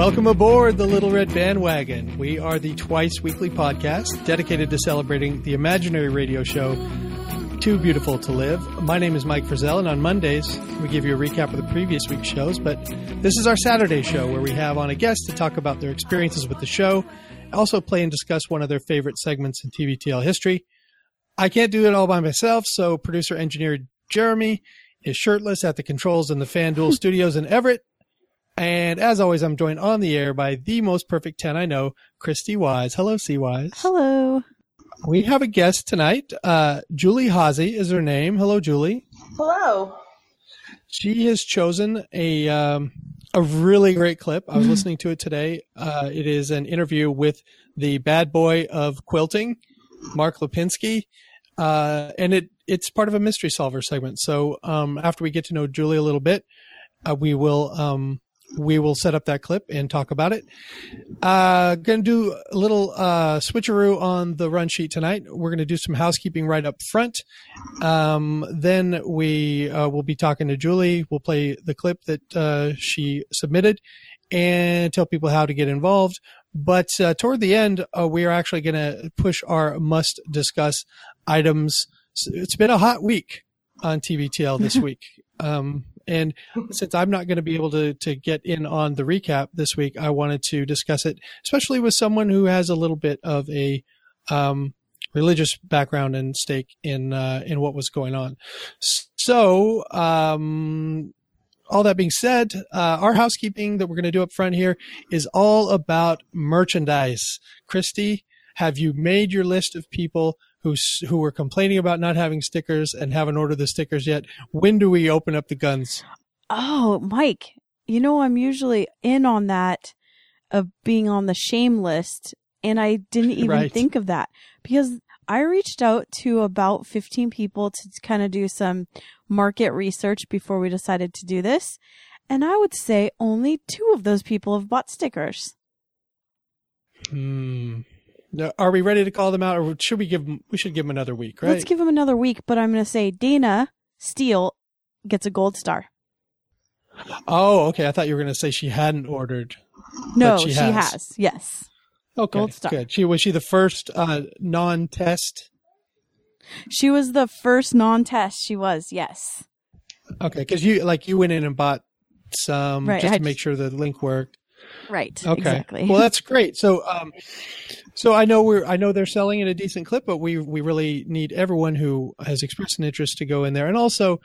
Welcome aboard the Little Red Bandwagon. We are the twice weekly podcast dedicated to celebrating the imaginary radio show Too Beautiful to Live. My name is Mike Frizzell, and on Mondays we give you a recap of the previous week's shows, but this is our Saturday show where we have on a guest to talk about their experiences with the show, also play and discuss one of their favorite segments in TBTL history. I can't do it all by myself, so producer engineer Jeremy is shirtless at the controls in the FanDuel studios in Everett. And as always, I'm joined on the air by the most perfect 10 I know, Christy Wise. Hello, C Wise. Hello. We have a guest tonight. Uh, Julie Haase is her name. Hello, Julie. Hello. She has chosen a um, a really great clip. I was listening to it today. Uh, it is an interview with the bad boy of quilting, Mark Lipinski, uh, and it it's part of a mystery solver segment. So um, after we get to know Julie a little bit, uh, we will um, we will set up that clip and talk about it. Uh, gonna do a little uh, switcheroo on the run sheet tonight. We're gonna do some housekeeping right up front. Um, then we uh, will be talking to Julie. We'll play the clip that uh, she submitted and tell people how to get involved. But uh, toward the end, uh, we are actually going to push our must discuss items. It's been a hot week on TBTL this week. Um, and since I'm not going to be able to, to get in on the recap this week, I wanted to discuss it, especially with someone who has a little bit of a um, religious background and stake in uh, in what was going on. So, um, all that being said, uh, our housekeeping that we're going to do up front here is all about merchandise. Christy, have you made your list of people who who were complaining about not having stickers and haven't ordered the stickers yet? When do we open up the guns? Oh, Mike, you know I'm usually in on that of being on the shame list, and I didn't even Right. think of that because I reached out to about 15 people to kind of do some market research before we decided to do this, and I would say only two of those people have bought stickers. Hmm. Now, Are we ready to call them out, or should we give them? We should give them another week, right? Let's give them another week, but I'm going to say Dana Steele gets a gold star. oh, okay. I thought you were going to say she hadn't ordered. No, she she, has. has. Yes. Okay, Gold star. good. She was she the first uh, non-test. She was the first non-test. She was, yes. Okay, because you like you went in and bought some Right, just I to make sure the link worked. Right. Okay. Exactly. Well, that's great. So, um, so I know we're I know they're selling at a decent clip, but we we really need everyone who has expressed an interest to go in there. And also,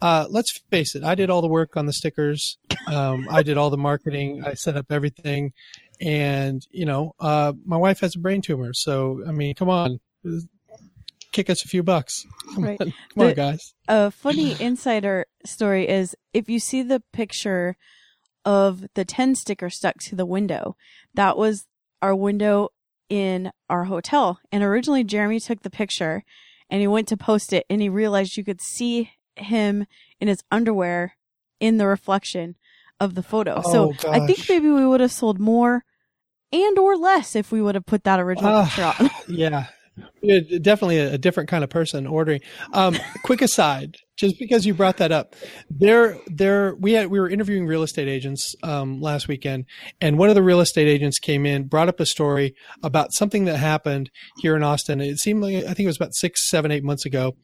uh, let's face it, I did all the work on the stickers. Um, I did all the marketing. I set up everything, and you know, uh, my wife has a brain tumor, so I mean, come on, kick us a few bucks. Come Right. on, come on, guys. a funny insider story is if you see the picture of the 10 sticker stuck to the window, that was our window in our hotel. And originally Jeremy took the picture and he went to post it and he realized you could see him in his underwear in the reflection of the photo. so Oh, I think maybe we would have sold more and or less if we would have put that original Ah, picture on. yeah. Definitely a, a different kind of person ordering. Um, quick aside, just because you brought that up, there, there, we had, we were interviewing real estate agents, um, last weekend and one of the real estate agents came in, brought up a story about something that happened here in Austin. It seemed like, I think it was about six, seven, eight months ago.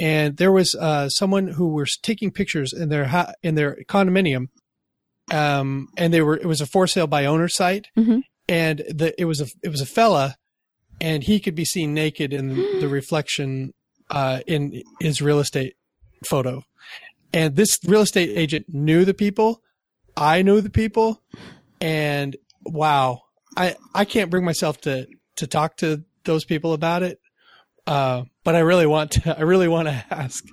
And there was, uh, someone who was taking pictures in their, ha- in their condominium. Um, and they were, it was a for sale by owner site Mhm. and the, it was a, it was a fella and he could be seen naked in the reflection uh, in his real estate photo. And this real estate agent knew the people. I knew the people, and wow, I I can't bring myself to to talk to those people about it. Uh, but I really want to. I really want to ask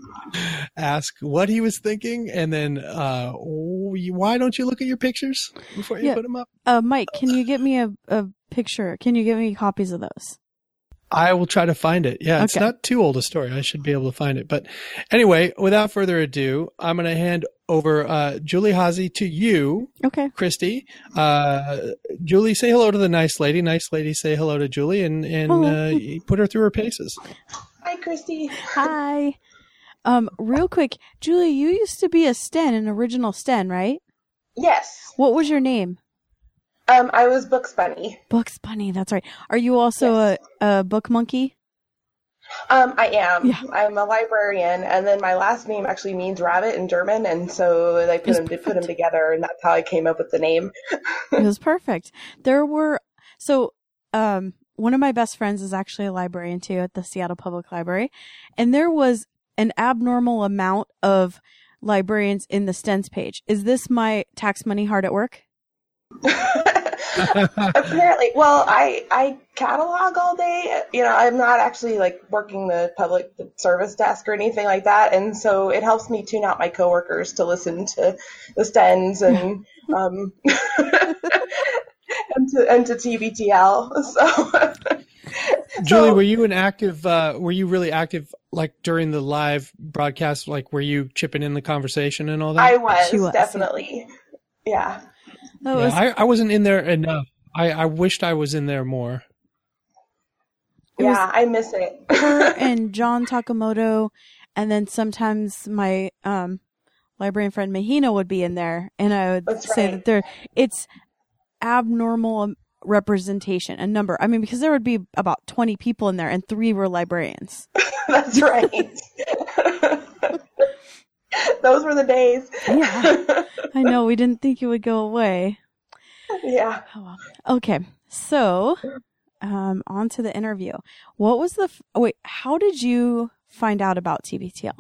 ask what he was thinking, and then uh, why don't you look at your pictures before you Yeah. put them up? Uh, Mike, can you get me a, a picture? Can you get me copies of those? I will try to find it. Yeah, it's not too old a story. I should be able to find it. But anyway, without further ado, I'm going to hand over uh, Julie Haase to you, Okay. Christy. Uh, Julie, say hello to the nice lady. Nice lady, say hello to Julie and, and uh, put her through her paces. Hi, Christy. Hi. Um, real quick, Julie, you used to be a Sten, an original Sten, right? Yes. What was your name? Um, I was Books Bunny. Books Bunny, that's right. Are you also a, a book monkey? Um, I am. Yeah. I'm a librarian, and then my last name actually means rabbit in German, and so they put them put them together, and that's how I came up with the name. it was perfect. There were so um one of my best friends is actually a librarian too at the Seattle Public Library, and there was an abnormal amount of librarians in the Stens page. Is this my tax money hard at work? Apparently, well, I I catalog all day. You know, I'm not actually like working the public service desk or anything like that, and so it helps me tune out my coworkers to listen to the Stens and um and to and to TBTL. So. Julie, So- were you an active? Uh, were you really active, like during the live broadcast? Like, were you chipping in the conversation and all that? I was, was, definitely. Yeah. That Yeah, was I, I wasn't in there enough. I, I wished I was in there more. It yeah, I miss it. her and John Takamoto, and then sometimes my um librarian friend Mahina would be in there, and I would That's say right. that there it's abnormal representation, a number. I mean, because there would be about twenty people in there, and three were librarians. That's right. Those were the days. Yeah. I know we didn't think it would go away. yeah. Oh well. Okay, so um, on to the interview. What was the f- oh, wait? How did you find out about TBTL?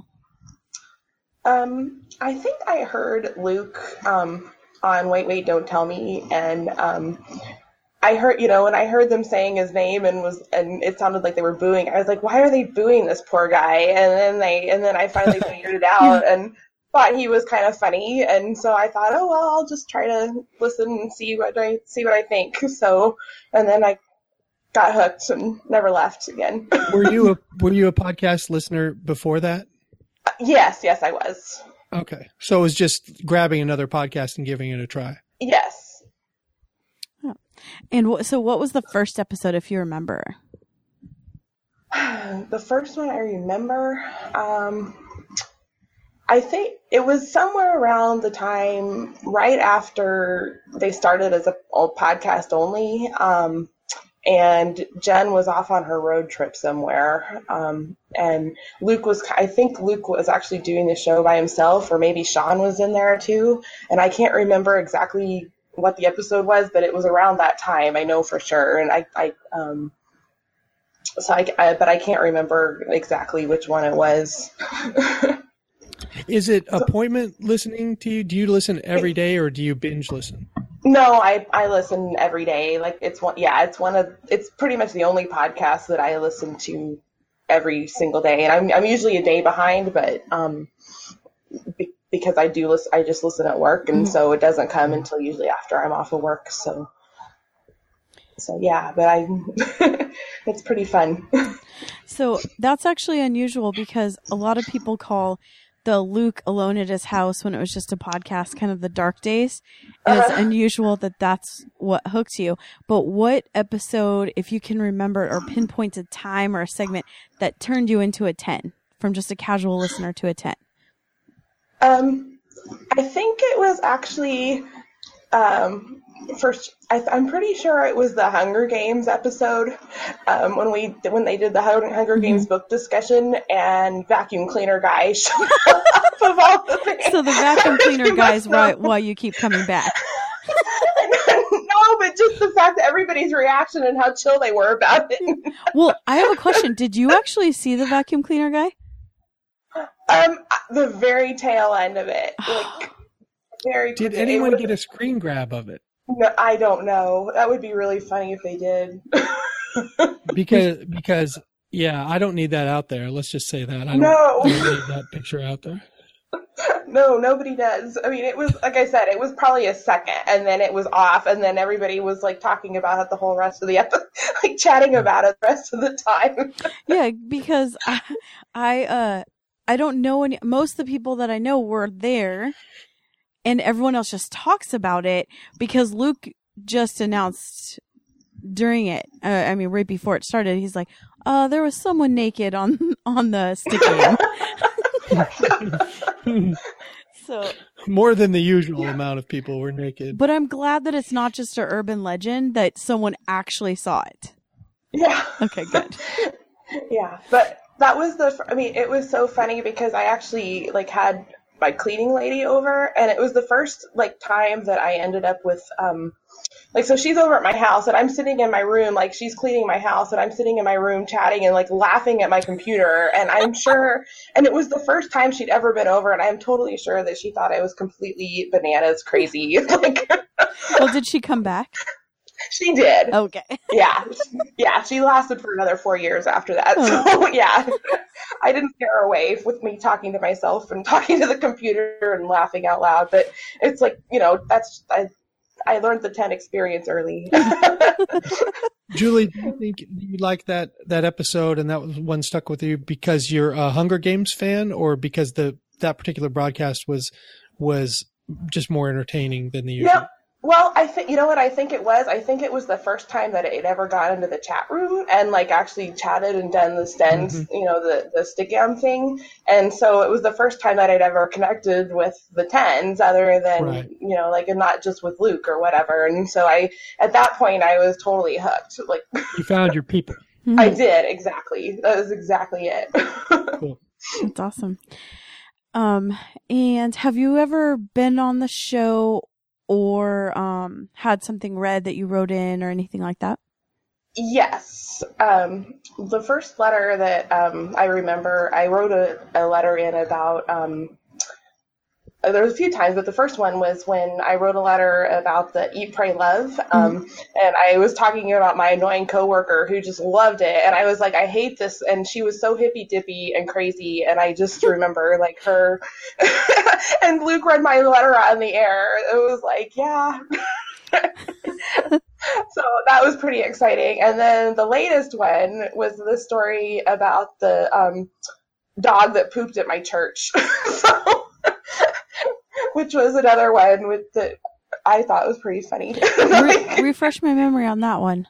Um, I think I heard Luke um, on Wait, Wait, Don't Tell Me, and um, I heard, you know, when I heard them saying his name and was, and it sounded like they were booing. I was like, why are they booing this poor guy? And then they, and then I finally figured it out and thought he was kind of funny, and so I thought, oh well, I'll just try to listen and see what I see what I think. So, and then I got hooked and never left again. Were you a Were you a podcast listener before that? yes, yes, I was. Okay, so it was just grabbing another podcast and giving it a try. Yes. And so, what was the first episode, if you remember? The first one I remember, um, I think it was somewhere around the time right after they started as a, a podcast only. Um, and Jen was off on her road trip somewhere. Um, and Luke was, I think Luke was actually doing the show by himself, or maybe Sean was in there too. And I can't remember exactly what the episode was, but it was around that time. I know for sure. And I, I, um, so I, I, but I can't remember exactly which one it was. Is it appointment listening to you? Do you listen every day or do you binge listen? no, I, I listen every day. Like it's one, yeah, it's one of, it's pretty much the only podcast that I listen to every single day. And I'm, I'm usually a day behind, but, um, be, because I do listen, I just listen at work. And Mhm. so it doesn't come until usually after I'm off of work. So, so yeah, but I, it's pretty fun. So that's actually unusual because a lot of people call the Luke alone at his house when it was just a podcast kind of the dark days. And it's Uh-huh. unusual that that's what hooks you. But what episode, if you can remember or pinpoint a time or a segment that turned you into a 10 from just a casual listener to a 10? Um, I think it was actually um, first. I, I'm pretty sure it was the Hunger Games episode um, when we when they did the Hun- Hunger Games book discussion, and vacuum cleaner guy showed up of all the things. So the vacuum cleaner guys, why, why you keep coming back. no, but just the fact that everybody's reaction and how chill they were about it. Well, I have a question. Did you actually see the vacuum cleaner guy? Um, the very tail end of it, like very. Did it anyone was- get a screen grab of it? No, I don't know. That would be really funny if they did. Because because yeah, I don't need that out there. Let's just say that. I don't, No. I don't need that picture out there. No, nobody does. I mean, it was like I said, it was probably a second, and then it was off, and then everybody was like talking about it the whole rest of the episode, like chatting about it the rest of the time. yeah, because I, I, uh, I don't know any. Most of the people that I know were there, and everyone else just talks about it because Luke just announced during it. Uh, I mean, right before it started, he's like, "Uh, there was someone naked on on the stick. So, More than the usual amount of people were naked. but I'm glad that it's not just an urban legend that someone actually saw it. Yeah. Okay, good. Yeah, but that was the. I mean, it was so funny because I actually like had my cleaning lady over, and it was the first like time that I ended up with um, like so she's over at my house, and I'm sitting in my room, like she's cleaning my house, and I'm sitting in my room chatting and like laughing at my computer, and I'm sure, and it was the first time she'd ever been over, and I'm totally sure that she thought I was completely bananas crazy, like Well, did she come back? She did. Okay. yeah, yeah, she lasted for another four years after that. Oh. So yeah, I didn't scare her away with me talking to myself and talking to the computer and laughing out loud. But it's like you know, that's I, I learned the ten experience early. Julie, do you think you like that that episode and that was one stuck with you because you're a Hunger Games fan, or because the that particular broadcast was was just more entertaining than the usual? yeah. Well, I think you know what I think it was. I think it was the first time that it ever got into the chat room and like actually chatted and done the stens, Mhm. you know, the the stickam thing. And so it was the first time that I'd ever connected with the tens, other than Right. you know, like and not just with Luke or whatever. And so I, at that point, I was totally hooked. Like You found your people. I did exactly. That was exactly it. Cool. That's awesome. Um, and have you ever been on the show or um had something read that you wrote in or anything like that? Yes. Um, the first letter that um, I remember, I wrote a, a letter in about. Um, there was a few times, but the first one was when I wrote a letter about the Eat, Pray, Love, um, and I was talking about my annoying coworker who just loved it, and I was like, I hate this, and she was so hippy dippy and crazy, and I just remember like her, and Luke read my letter on the air. It was like, yeah. so that was pretty exciting. And then the latest one was the story about the um, dog that pooped at my church. so, which was another one with that I thought was pretty funny. Re- refresh my memory on that one.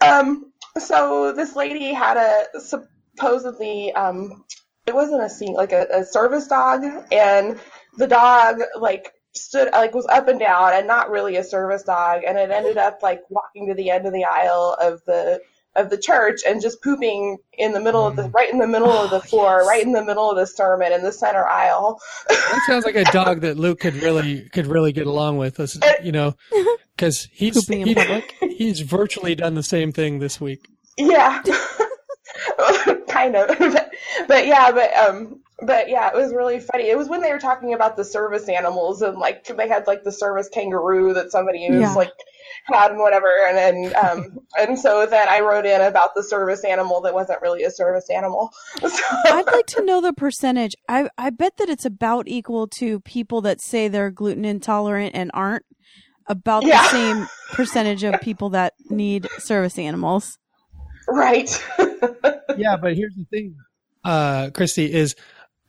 um, so this lady had a supposedly um, it wasn't a scene like a, a service dog, and the dog like stood like was up and down and not really a service dog and it ended up like walking to the end of the aisle of the of the church and just pooping in the middle of the right in the middle of the Oh, floor yes. right in the middle of the sermon in the center aisle That sounds like a dog that Luke could really could really get along with. This- You know, because he's Pooping in he- he's virtually done the same thing this week. yeah kind of but, but yeah but um but yeah it was really funny it was when they were talking about the service animals and like they had like the service kangaroo that somebody was Yeah. like had and whatever and then um and so then i wrote in about the service animal that wasn't really a service animal so, I'd like to know the percentage. I I bet that it's about equal to people that say they're gluten intolerant and aren't. About the same percentage of people that need service animals. right Yeah, but here's the thing, uh, Christy is.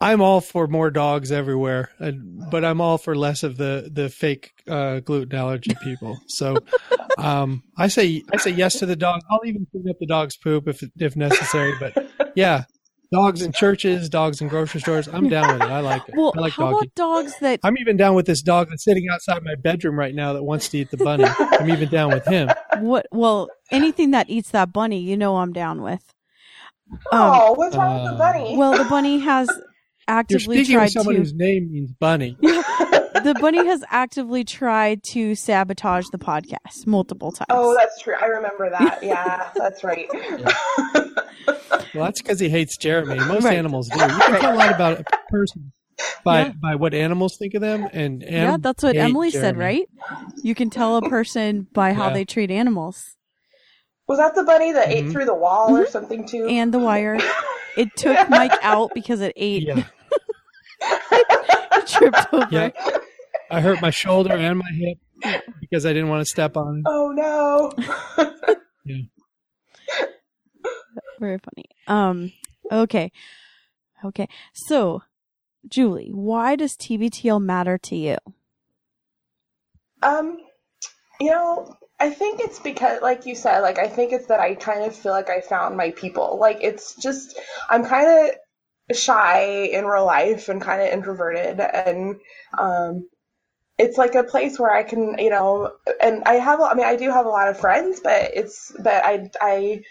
I'm all for more dogs everywhere, and, but I'm all for less of the the fake uh, gluten allergy people. So, um, I say I say yes to the dog. I'll even clean up the dog's poop if if necessary. But yeah, dogs in churches, dogs in grocery stores. I'm down with it. I like it. Well, I like how doggy. about dogs that I'm even down with this dog that's sitting outside my bedroom right now that wants to eat the bunny. I'm even down with him. what? Well, anything that eats that bunny, you know, I'm down with. Um, oh what's wrong with uh, the bunny well, the bunny has You're actively speaking tried of someone to. whose name means bunny. the bunny has actively tried to sabotage the podcast multiple times. oh that's true i remember that yeah that's right Well, that's because he hates Jeremy. Most Right. animals do. You can tell a lot about a person by Yeah. by what animals think of them, and yeah, that's what hate Emily said, right? You can tell a person by how Yeah. they treat animals. was that the bunny that ate Mhm. through the wall or something too And the wire. It took Mike out because it ate, Yeah, it tripped over. yeah. I hurt my shoulder and my hip because I didn't want to step on it. oh no yeah. Very funny. Um, okay. Okay. So, Julie, why does TBTL matter to you? Um, you know, I think it's because, like you said, like I think it's that I kind of feel like I found my people. Like it's just, I'm kind of, shy in real life and kind of introverted and um it's like a place where I can, you know, and I have, I mean, I do have a lot of friends, but it's, but I, I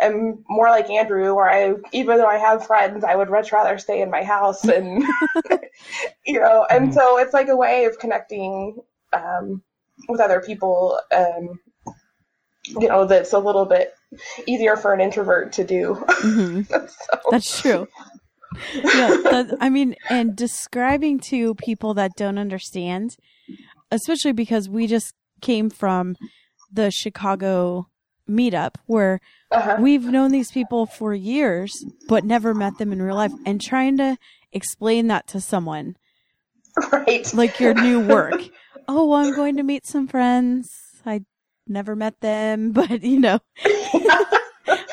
am more like Andrew, where I, even though I have friends, I would much rather stay in my house and, you know, and so it's like a way of connecting, um, with other people, um, you know, that's a little bit easier for an introvert to do. Mhm. so, That's true. Yeah, that, I mean, and describing to people that don't understand, especially because we just came from the Chicago meetup where uh-huh. we've known these people for years but never met them in real life and trying to explain that to someone right. like your new work. oh, well, I'm going to meet some friends. I never met them, but you know,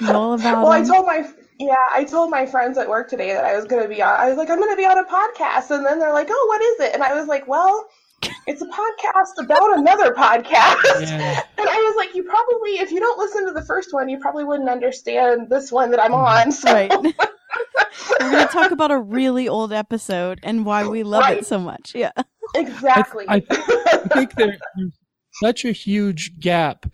know all about well, I told my yeah, I told my friends at work today that I was going to be on. I was like, I'm going to be on a podcast, and then they're like, Oh, what is it? And I was like, Well, it's a podcast about another podcast. Yeah. And I was like, You probably, if you don't listen to the first one, you probably wouldn't understand this one that I'm Mm-hmm. on. So, Right. We're going to talk about a really old episode and why we love Right. it so much. Yeah. exactly. I, I think there's such a huge gap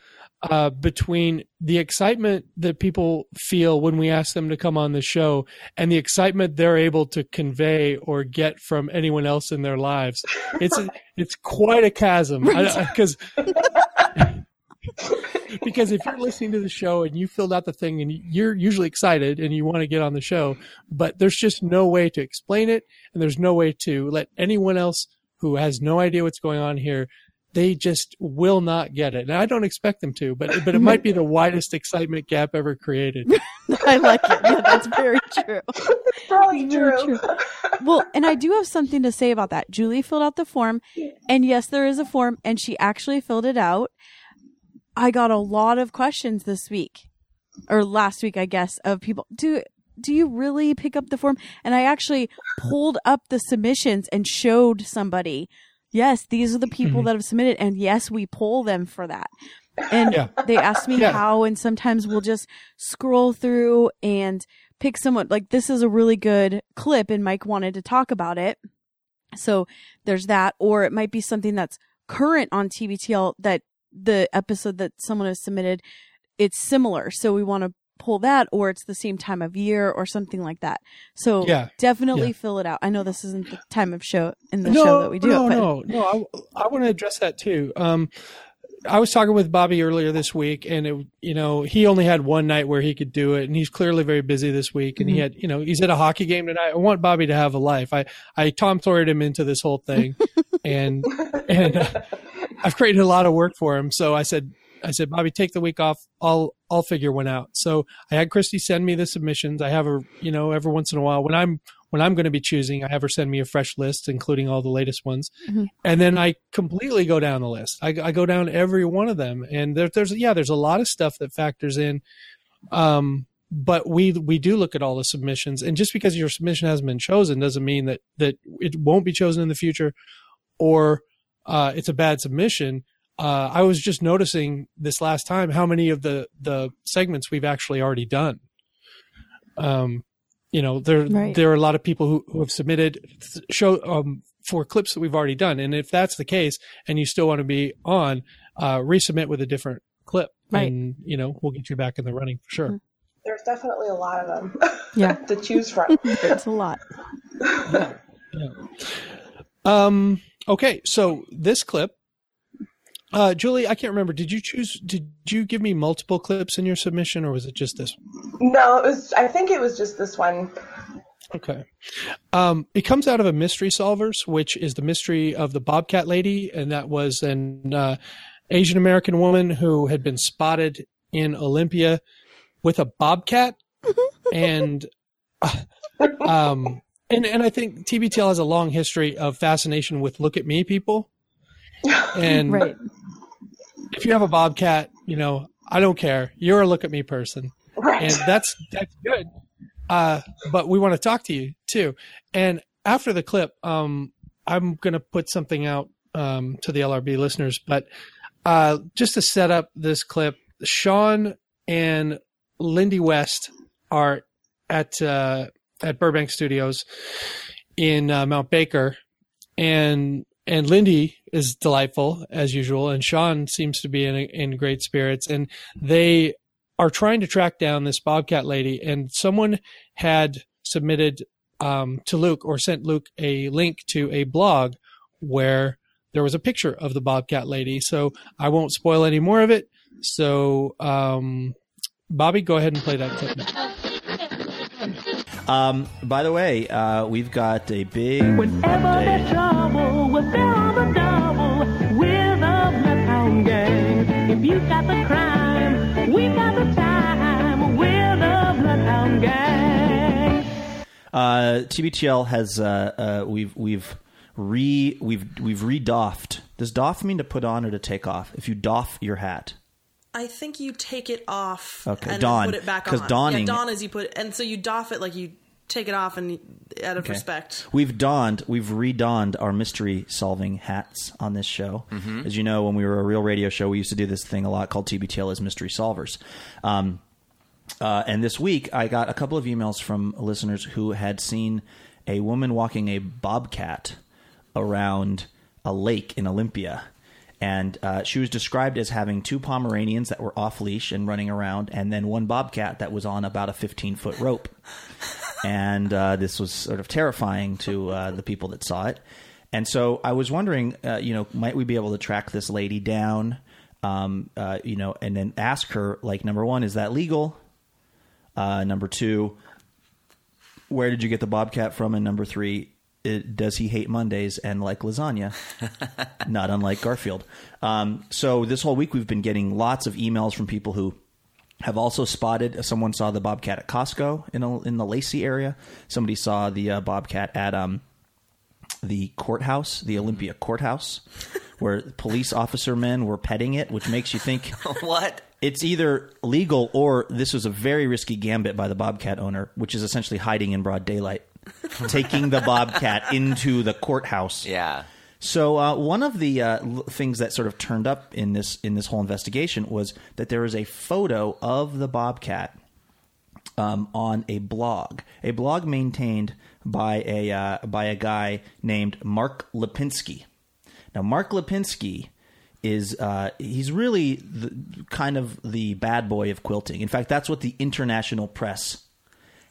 uh, between the excitement that people feel when we ask them to come on the show and the excitement they're able to convey or get from anyone else in their lives. It's it's quite a chasm. Because because if you're listening to the show and you filled out the thing and you're usually excited and you want to get on the show, but there's just no way to explain it and there's no way to let anyone else who has no idea what's going on here they just will not get it. And I don't expect them to, but but it might be the widest excitement gap ever created. I like it. Yeah, that's very true. it's probably It's very true. Well, and I do have something to say about that. Julie filled out the form, and yes, there is a form, and she actually filled it out. I got a lot of questions this week, or last week, I guess, of people. Do do you really pick up the form? And I actually pulled up the submissions and showed somebody. Yes, these are the people Mhm. that have submitted, and yes, we pull them for that. And Yeah. they ask me Yeah. how, and sometimes we'll just scroll through and pick someone. Like this is a really good clip, and Mike wanted to talk about it. So there's that, or it might be something that's current on TBTL that the episode that someone has submitted, it's similar. So we want to pull that, or it's the same time of year, or something like that. So Yeah. definitely Yeah. fill it out. I know this isn't the time of show in the no, show that we do no, it, but no, no. I, I want to address that too. Um, I was talking with Bobby earlier this week, and it, you know, he only had one night where he could do it, and he's clearly very busy this week. And he Mhm. had, you know, he's at a hockey game tonight. I want Bobby to have a life. I, I Tom Thored him into this whole thing, and and uh, I've created a lot of work for him. So I said, I said, Bobby, take the week off. I'll I'll figure one out. So I had Christy send me the submissions. I have her, you know, every once in a while when I'm when I'm going to be choosing, I have her send me a fresh list, including all the latest ones, Mhm. and then I completely go down the list. I, I go down every one of them, and there, there's yeah, there's a lot of stuff that factors in. Um, but we we do look at all the submissions, and just because your submission hasn't been chosen doesn't mean that that it won't be chosen in the future, or uh, it's a bad submission. Uh, I was just noticing this last time how many of the the segments we've actually already done. Um, you know, there Right. there are a lot of people who, who have submitted th- show um, for clips that we've already done, and if that's the case, and you still want to be on, uh, resubmit with a different clip, Right. and you know we'll get you back in the running for sure. There's definitely a lot of them Yeah. to choose from. it's a lot. Yeah. Yeah. Um. Okay. So this clip, uh, Julie, I can't remember. Did you choose? Did you give me multiple clips in your submission, or was it just this? No, it was. I think it was just this one. Okay. Um, it comes out of a mystery solvers, which is the mystery of the Bobcat lady, and that was an uh, Asian American woman who had been spotted in Olympia with a bobcat, and um, and and I think TBTL has a long history of fascination with look at me people, and Right. if you have a bobcat, you know I don't care. You're a look at me person Right. and that's that's good. Uh, but we want to talk to you too. And after the clip, um, I'm gonna put something out um, to the LRB listeners. But uh, just to set up this clip, Sean and Lindy West are at uh, at Burbank Studios in uh, Mount Baker, and and Lindy is delightful as usual, and Sean seems to be in in great spirits, and they are trying to track down this Bobcat lady, and someone had submitted um, to Luke or sent Luke a link to a blog where there was a picture of the Bobcat lady. So I won't spoil any more of it. So, um, Bobby, go ahead and play that clip now. Um, by the way, uh, we've got a big Whenever there's update. Trouble, we're there on the double. We're the Bloodhound Gang. If you got the crime, we got the time. We're the Bloodhound Gang. Uh, TBTL has uh, uh, we've we've re we've we've redoffed. Does doff mean to put on or to take off? If you doff your hat, I think you take it off Okay, and don, put it back 'cause on. donning- yeah, don is you put, and so you doff it like you take it off and out of Okay. respect. We've donned, we've redonned our mystery solving hats on this show. As you know, when we were a real radio show, we used to do this thing a lot called TBTL as Mystery Solvers. Um, uh, and this week, I got a couple of emails from listeners who had seen a woman walking a bobcat around a lake in Olympia. And uh, she was described as having two Pomeranians that were off leash and running around, and then one bobcat that was on about a 15 foot rope and uh, this was sort of terrifying to uh, the people that saw it. And so I was wondering, uh, you know, might we be able to track this lady down, um, uh, you know, and then ask her, like, number one, is that legal? Uh, number two, where did you get the bobcat from? And number three, it, does he hate Mondays and like lasagna? Not unlike Garfield. Um, so this whole week we've been getting lots of emails from people who have also spotted someone saw the bobcat at Costco in a, in the Lacey area. Somebody saw the uh, bobcat at um, the courthouse, the Olympia courthouse, where police officer men were petting it, which makes you think what? it's either legal or this was a very risky gambit by the bobcat owner, which is essentially hiding in broad daylight, taking the bobcat into the courthouse. Yeah. So uh, one of the uh, things that sort of turned up in this in this whole investigation was that there was a photo of the bobcat um, on a blog, a blog maintained by a uh, by a guy named Mark Lipinski. Now, Mark Lipinski is uh, he's really the, kind of the bad boy of quilting. In fact, that's what the international press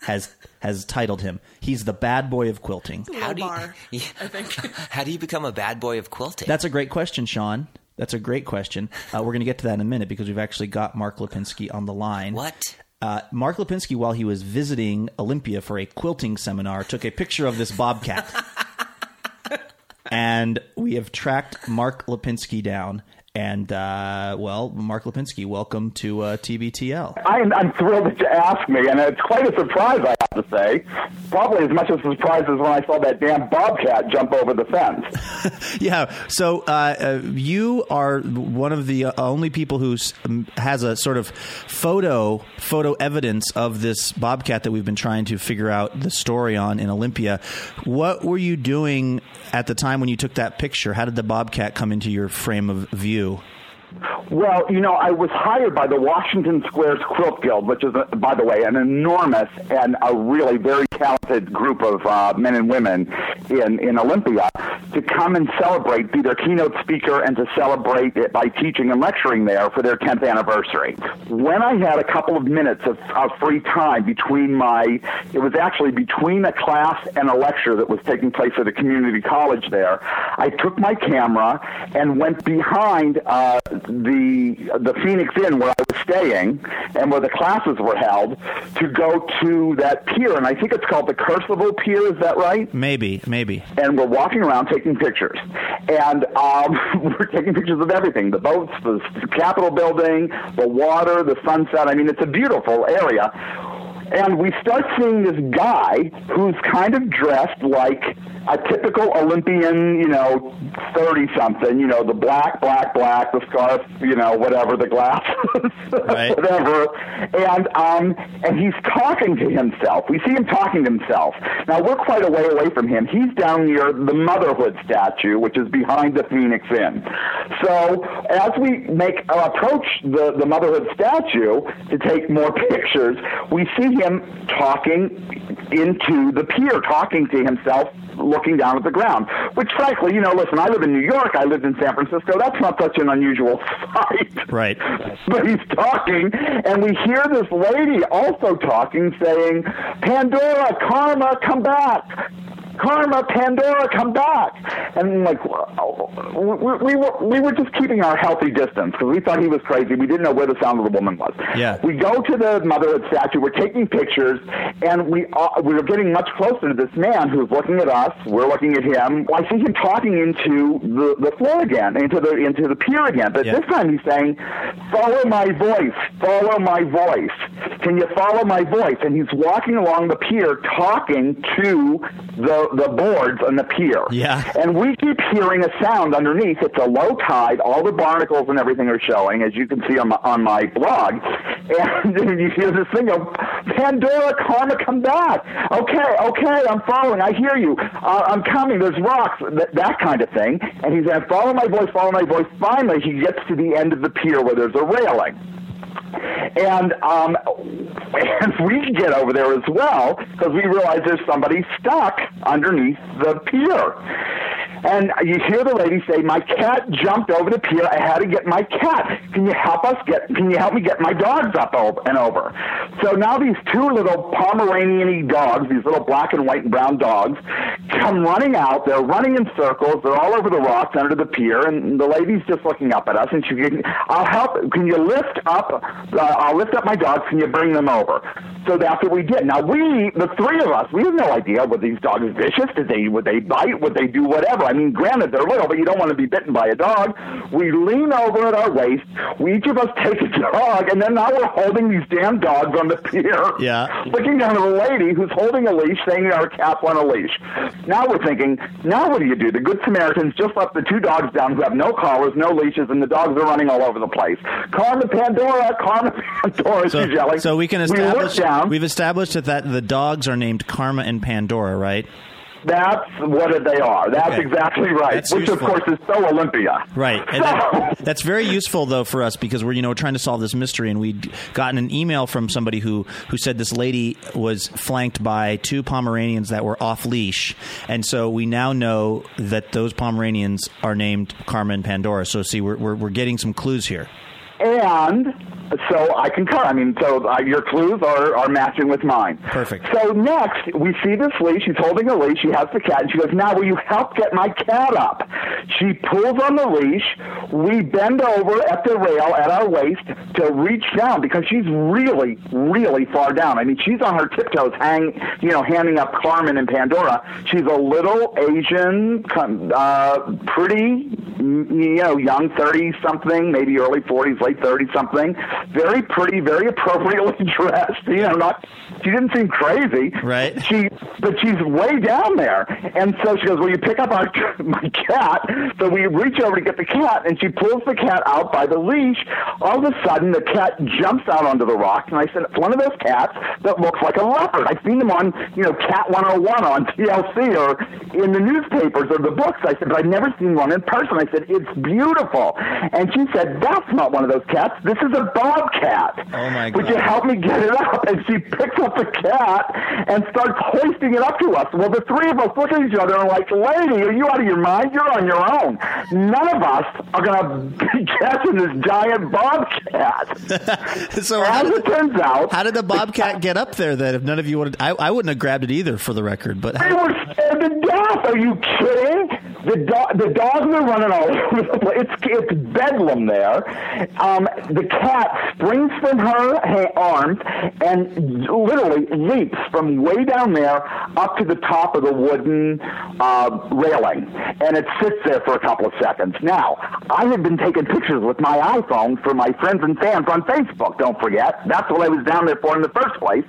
has has titled him. He's the bad boy of quilting. Low How do you, bar, Yeah. I think. How do you become a bad boy of quilting? That's a great question, Sean. That's a great question. Uh, we're going to get to that in a minute because we've actually got Mark Lipinski on the line. what? Uh, Mark Lipinski, while he was visiting Olympia for a quilting seminar, took a picture of this bobcat. and we have tracked Mark Lipinski down. And, uh, well, Mark Lipinski, welcome to uh, TBTL. I'm, I'm thrilled that you asked me, and it's quite a surprise, I have to say. Probably as much of a surprise as when I saw that damn bobcat jump over the fence. Yeah. So uh, uh, you are one of the uh, only people who um, has a sort of photo photo evidence of this bobcat that we've been trying to figure out the story on in Olympia. What were you doing at the time when you took that picture? How did the bobcat come into your frame of view? Well, you know, I was hired by the Washington Squares Quilt Guild, which is, by the way, an enormous and a really very talented group of uh, men and women in, in Olympia, to come and celebrate, be their keynote speaker, and to celebrate it by teaching and lecturing there for their 10th anniversary. When I had a couple of minutes of, of free time between my, it was actually between a class and a lecture that was taking place at a community college there, I took my camera and went behind uh, the the Phoenix Inn where I was staying and where the classes were held to go to that pier, and I think it's called the Percival Pier. Is that right? Maybe, maybe. and we're walking around taking pictures. And um, we're taking pictures of everything the boats, the Capitol building, the water, the sunset. I mean, it's a beautiful area. And we start seeing this guy who's kind of dressed like a typical Olympian, you know, 30 something, you know, the black, black, black, the scarf, you know, whatever, the glasses, Right. whatever. And, um, and he's talking to himself. We see him talking to himself. Now, we're quite a way away from him. He's down near the motherhood statue, which is behind the Phoenix Inn. So, as we make uh, approach the, the motherhood statue to take more pictures, we see him him talking into the pier, talking to himself, looking down at the ground. Which, frankly, you know, listen, I live in New York, I lived in San Francisco. That's not such an unusual sight. Right. But he's talking, and we hear this lady also talking, saying, Pandora, Karma, come back. Karma, Pandora, come back. And like, we, we were we were just keeping our healthy distance because we thought he was crazy. We didn't know where the sound of the woman was. Yeah. We go to the motherhood statue. We're taking pictures, and we uh, we were getting much closer to this man who's looking at us. We're looking at him. I see him talking into the, the floor again, into the into the pier again. But Yeah. this time he's saying, "Follow my voice. Follow my voice. Can you follow my voice?" And he's walking along the pier, talking to the the boards on the pier. Yeah. And we keep hearing a sound underneath. It's a low tide. All the barnacles and everything are showing, as you can see on my, on my blog. And you hear this thing of Pandora, Karma, come back. Okay, okay, I'm following. I hear you. Uh, I'm coming. There's rocks. Th- that kind of thing. And he's saying, follow my voice, follow my voice. Finally, he gets to the end of the pier where there's a railing. And um, and we get over there as well because we realize there's somebody stuck underneath the pier. And you hear the lady say, "My cat jumped over the pier. I had to get my cat. Can you help us get? Can you help me get my dogs up and over?" So now these two little Pomeranian dogs, these little black and white and brown dogs, come running out. They're running in circles. They're all over the rocks under the pier, and the lady's just looking up at us. And she, "I'll help. Can you lift up? Uh, I'll lift up my dogs. Can you bring them over?" So that's what we did. Now we, the three of us, we have no idea were these dogs vicious? Did they would they bite? Would they do whatever? I mean, granted they're little, but you don't want to be bitten by a dog. We lean over at our waist. We each of us take a dog, and then now we're holding these damn dogs on the pier. Yeah. Looking down at a lady who's holding a leash, saying our cat's on a leash. Now we're thinking, now what do you do? The Good Samaritans just left the two dogs down who have no collars, no leashes, and the dogs are running all over the place. Carmen Pandora, Carmen Pandora, So, yelling. so we can We establish down. we've established that, that the dogs are named Karma and Pandora, right? That's what they are. That's Okay. exactly right. That's Which, useful. of course, is so Olympia. Right. And So- that, that's very useful though for us because we're you know trying to solve this mystery and we'd gotten an email from somebody who who said this lady was flanked by two Pomeranians that were off leash and so we now know that those Pomeranians are named Karma and Pandora. So see we're we're, we're getting some clues here. And so I concur. I mean, so uh, your clues are, are matching with mine. Perfect. So next, we see this leash. She's holding a leash. She has the cat. And she goes, now will you help get my cat up? She pulls on the leash. We bend over at the rail at our waist to reach down because she's really, really far down. I mean, she's on her tiptoes, hang, you know, handing up Carmen and Pandora. She's a little Asian, uh, pretty, you know, young, 30 something, maybe early 40s, late 30 something. Very pretty, very appropriately dressed. You know, not, she didn't seem crazy. Right. She, but she's way down there. And so she goes, Will you pick up our, my cat? So we reach over to get the cat, and she pulls the cat out by the leash. All of a sudden, the cat jumps out onto the rock. And I said, It's one of those cats that looks like a leopard. I've seen them on, you know, Cat 101 on TLC or in the newspapers or the books. I said, But I've never seen one in person. I said, It's beautiful. And she said, That's not one of those cats. This is a bobcat. Oh, my god! Would you help me get it up? And she picks up the cat and starts hoisting it up to us. Well, the three of us look at each other and are like, lady, are you out of your mind? You're on your own. None of us are going to be catching this giant bobcat. so As how it did, turns out, how did the bobcat get up there then if none of you wanted I, I wouldn't have grabbed it either for the record but They how, were scared to death. Are you kidding? The do- the dogs are running all over the place. It's it's bedlam there. Um, the cat springs from her ha- arms and literally leaps from way down there up to the top of the wooden uh, railing, and it sits there for a couple of seconds. Now, I had been taking pictures with my iPhone for my friends and fans on Facebook. Don't forget, that's what I was down there for in the first place.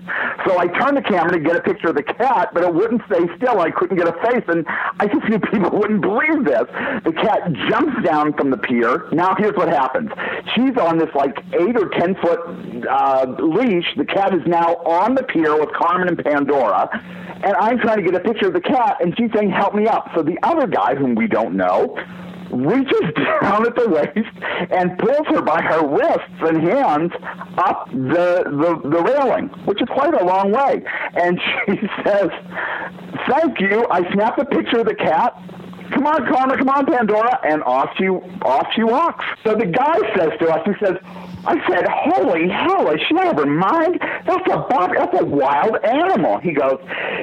So I turned the camera to get a picture of the cat, but it wouldn't stay still. I couldn't get a face, and I just knew people wouldn't believe this. The cat jumps down from the pier. Now here's what happens. She's on this like eight or ten foot uh, leash. The cat is now on the pier with Carmen and Pandora, and I'm trying to get a picture of the cat, and she's saying, "Help me up." So the other guy, whom we don't know, reaches down at the waist and pulls her by her wrists and hands up the, the, the railing, which is quite a long way. And she says, Thank you. I snapped a picture of the cat. Come on, Karma, come on, Pandora, and off she off she walks. So the guy says to us, he says, I said, Holy hell, is she out of her mind? That's a bob that's a wild animal. He goes,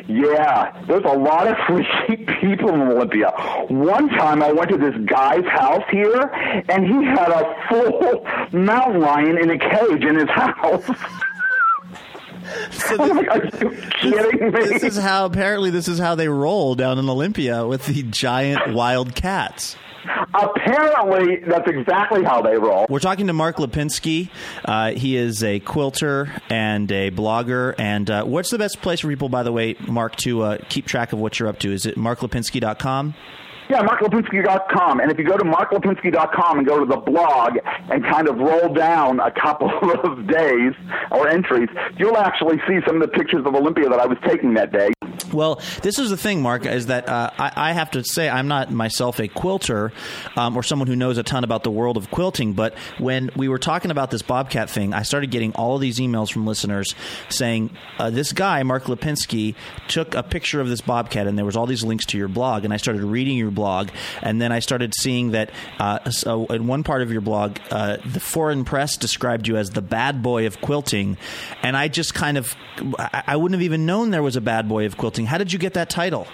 Yeah, there's a lot of freaky people in Olympia. One time I went to this guy's house here and he had a full mountain lion in a cage in his house. So I'm this, Are you kidding me? this is how apparently this is how they roll down in Olympia with the giant wild cats. Apparently, that's exactly how they roll. We're talking to Mark Lipinski. Uh, he is a quilter and a blogger. And uh, what's the best place for people, by the way, Mark, to uh, keep track of what you're up to? Is it marklipinski.com? Yeah, marklipinski.com. And if you go to marklipinski.com and go to the blog and kind of roll down a couple of days or entries, you'll actually see some of the pictures of Olympia that I was taking that day. Well, this is the thing, Mark, is that uh, I, I have to say I'm not myself a quilter um, or someone who knows a ton about the world of quilting. But when we were talking about this Bobcat thing, I started getting all these emails from listeners saying uh, this guy, Mark Lipinski, took a picture of this Bobcat, and there was all these links to your blog. And I started reading your blog, and then I started seeing that uh, so in one part of your blog, uh, the foreign press described you as the bad boy of quilting, and I just kind of I wouldn't have even known there was a bad boy of quilting. How did you get that title?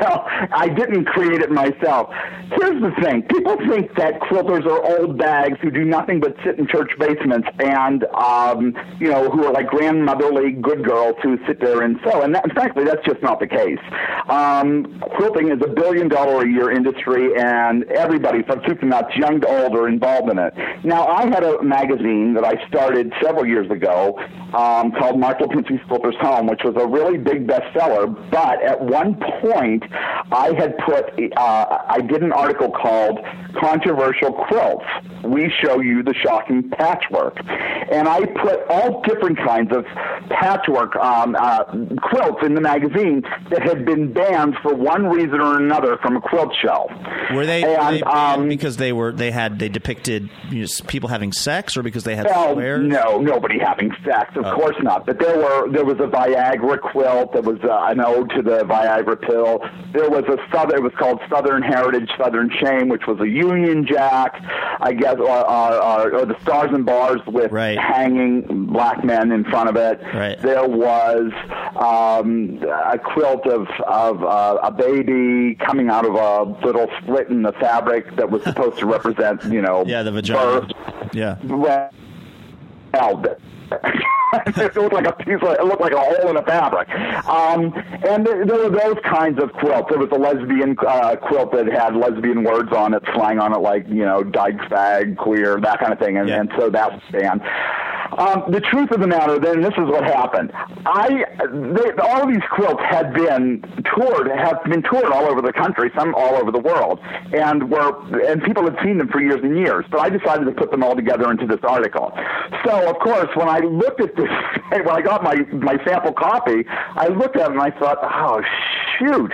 Well, I didn't create it myself. Here's the thing: people think that quilters are old bags who do nothing but sit in church basements and, um, you know, who are like grandmotherly good girls who sit there and sew. And that, frankly, that's just not the case. Um, quilting is a billion-dollar a year industry, and everybody from soup to nuts, young to old, are involved in it. Now, I had a magazine that I started several years ago um, called Mark Lipinski's Quilter's Home, which was a really big bestseller. But at one point, I had put, uh, I did an article called Controversial Quilts. We show you the shocking patchwork. And I put all different kinds of patchwork um, uh, quilts in the magazine that had been banned for one reason or another from a quilt show. Were they, were they um, because they were they had they depicted you know, people having sex or because they had Well, swears? no, nobody having sex, of Oh. course not. But there were there was a Viagra quilt. There was uh, an ode to the Viagra pill. There was a southern. It was called Southern Heritage, Southern Shame, which was a Union Jack, I guess, or, or, or, or the Stars and Bars with Right. hanging black men in front of it. Right. There was um, a quilt of of uh, a baby coming out of a little slit in the fabric that was supposed to represent, you know, Yeah, the vagina. birth. Yeah. Well, it looked like a piece of, it looked like a hole in a fabric. Um, and there, there were those kinds of quilts. There was a lesbian uh, quilt that had lesbian words on it, slang on it, like you know, dyke, fag, queer, that kind of thing. And, Yeah. and so that was banned. Um, the truth of the matter, then, this is what happened. I, they, all of these quilts had been toured, have been toured all over the country, some all over the world, and were, and people had seen them for years and years. But I decided to put them all together into this article. So, of course, when I looked at this, when I got my my sample copy, I looked at it and I thought, oh shoot.